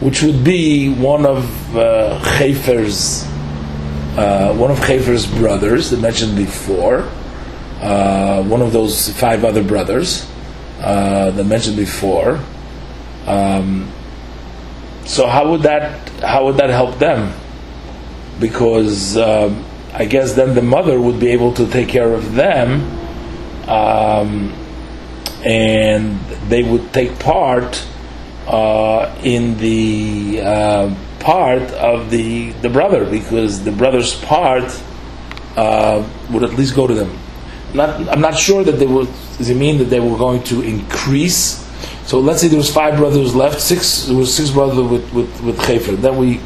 which would be one of uh, Chefer's uh, one of Chefer's brothers that mentioned before, uh, one of those five other brothers uh, that mentioned before. Um, so how would that how would that help them? Because um, I guess then the mother would be able to take care of them, um, and they would take part uh, in the uh, part of the, the brother because the brother's part uh, would at least go to them. Not, I'm not sure that they would. Does it mean that they were going to increase? So let's say there was five brothers left. Six there was six brothers with with with Chefer. Then we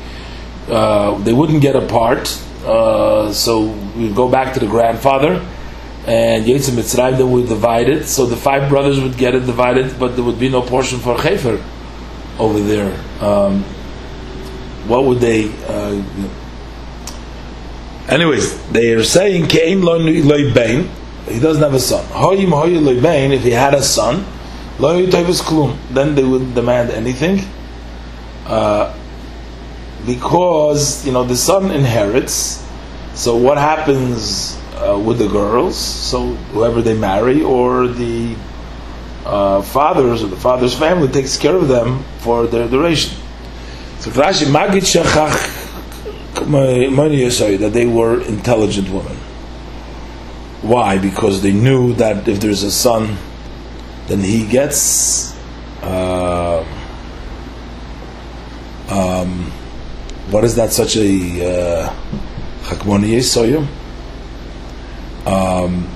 uh, they wouldn't get a part. Uh, so we go back to the grandfather, and Yitzim Mitzrayim then we divide it. So the five brothers would get it divided, but there would be no portion for Chefer over there. Um, what would they? Uh, anyways, they are saying Kain loy bain. He doesn't have a son. Hoyim. If he had a son, loy klum. Then they would demand anything. Uh, because you know the son inherits. So what happens uh, with the girls? So whoever they marry, or the uh, fathers or the father's family takes care of them for their duration. So Rashi Magid Shachach that they were intelligent women. Why? Because they knew that if there's a son, then he gets uh, um, what is that such a Hakmoniye uh, Um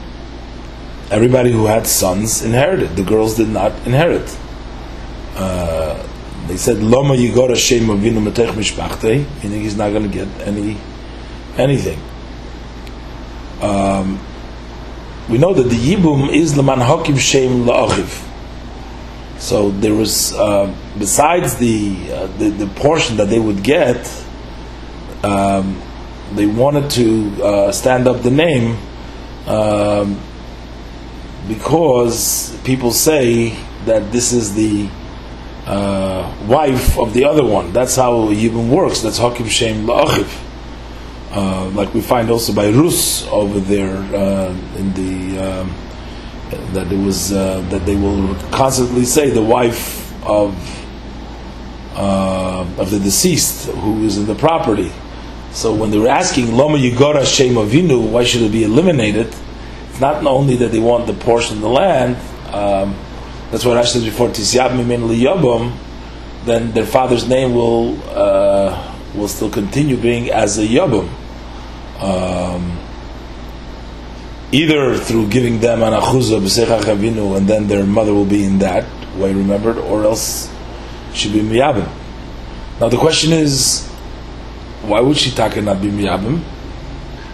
Everybody who had sons inherited. The girls did not inherit. Uh, they said Loma Yigor Hashem Avinu Matech Mishpachte, meaning he's not going to get any anything. Um, we know that the Yibum is Laman Hakim Shem La'achiv. So there was, uh, besides the, uh, the, the portion that they would get, um, they wanted to uh, stand up the name um, because people say that this is the uh, wife of the other one. That's how Yibum works. That's Hakim Shem La'achiv. Uh, like we find also by Rus over there uh, in the um, that it was uh, that they will constantly say the wife of uh, of the deceased who is in the property. So when they were asking Loma Yigora Shem Avinu, why should it be eliminated? It's not only that they want the portion of the land. Um, that's what Rashi says before Tisyab Mimin Liyabam, then their father's name will uh, will still continue being as a Yabam. Um, either through giving them an achuzah b'seicha chavinu, and then their mother will be in that way remembered, or else she'll be miyabim. Now the question is, why would she taka not be miyabim?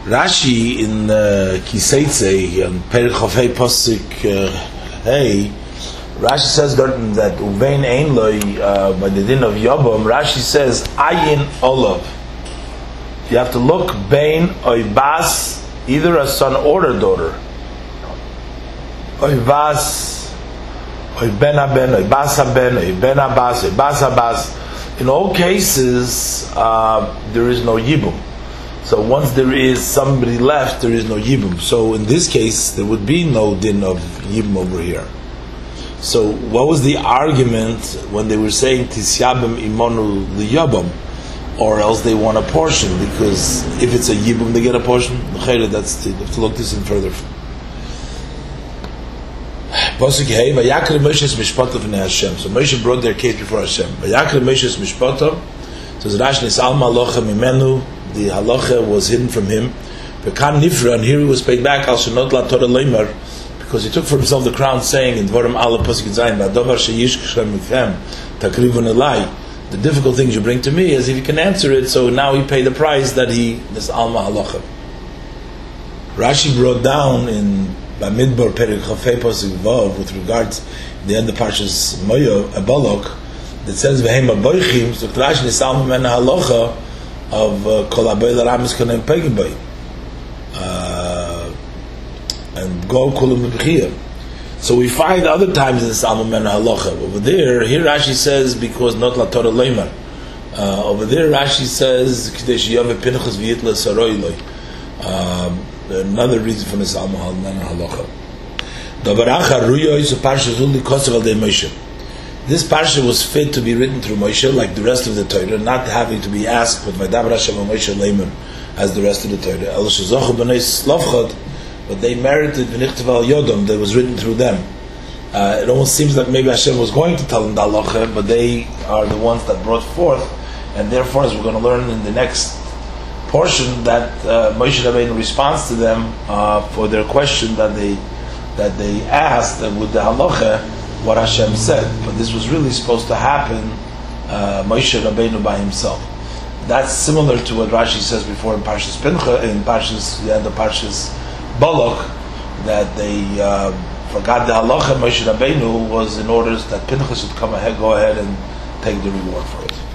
Rashi in uh, Kiseitze, on Perich Posik uh, Hey, Rashi says that Uvein Ein Loi, uh, by the din of Yobam, Rashi says, Ayin Olav. You have to look Bain Oibas, either a son or a daughter. Oibas, Oiben Aben, Oibas Aben, Oiben Abbas, Oibas Abbas. In all cases, uh, there is no Yibum. So once there is somebody left, there is no Yibum. So in this case, there would be no din of Yibum over here. So what was the argument when they were saying Tisyabim imonu liyabam? Or else they want a portion, because if it's a Yibum, they get a portion. That's the, have to look this in further. So Moshe brought their case before Hashem. Vayakre Moshe's Mishpatav. So Rashi is Alma Locha Mimenu the halacha was hidden from him. Bekan Nifra, and here he was paid back, al shenot la Torah leimar, because he took for himself the crown, saying in Dvarim Allah Pasuk Zayin, Ba'davar sheyish kshem mifem, takrivun elai, the difficult things you bring to me, as if he can answer it, so now he paid the price that he, this Alma halacha. Rashi brought down in Bamidbar Perik Chafei Pasuk Vav, with regards the end of Parshas Moyo, Abalok, that says, V'hem aboichim, so Rashi nisal men halacha, of uh, Kol Abayla Ramis Kanem Pegibay. Uh, and go Kulim. So we find other times in Salmon Men Halacha. Over there, here Rashi says, because not La Torah Leimar. Uh, over there, Rashi says, K'desh Yom Pinchas V'yitla Saroiloi. Um, another reason for the Salmon Men Halacha. Dabaracha Ruyo is a Parsha Zuli Kosev Al Moshe this parsha was fit to be written through Moshe, like the rest of the Torah, not having to be asked with Vaydaber Hashem Moshe Leiman as the rest of the Torah. El Shazoch b'nei Slavchot, but they merited V'nichtav al Yodom that was written through them. Uh, it almost seems like maybe Hashem was going to tell them the but they are the ones that brought forth, and therefore, as we're going to learn in the next portion, that uh, Moshe Rabbeinu responds to them uh, for their question that they that they asked with the halacha what Hashem said, but this was really supposed to happen uh, Moshe Rabbeinu by himself. That's similar to what Rashi says before in Parshas Pincha, in Parshas the end of Parshas Balak, that they uh, forgot the halacha Moshe Rabbeinu was in orders that Pinchas should come ahead, go ahead and take the reward for it.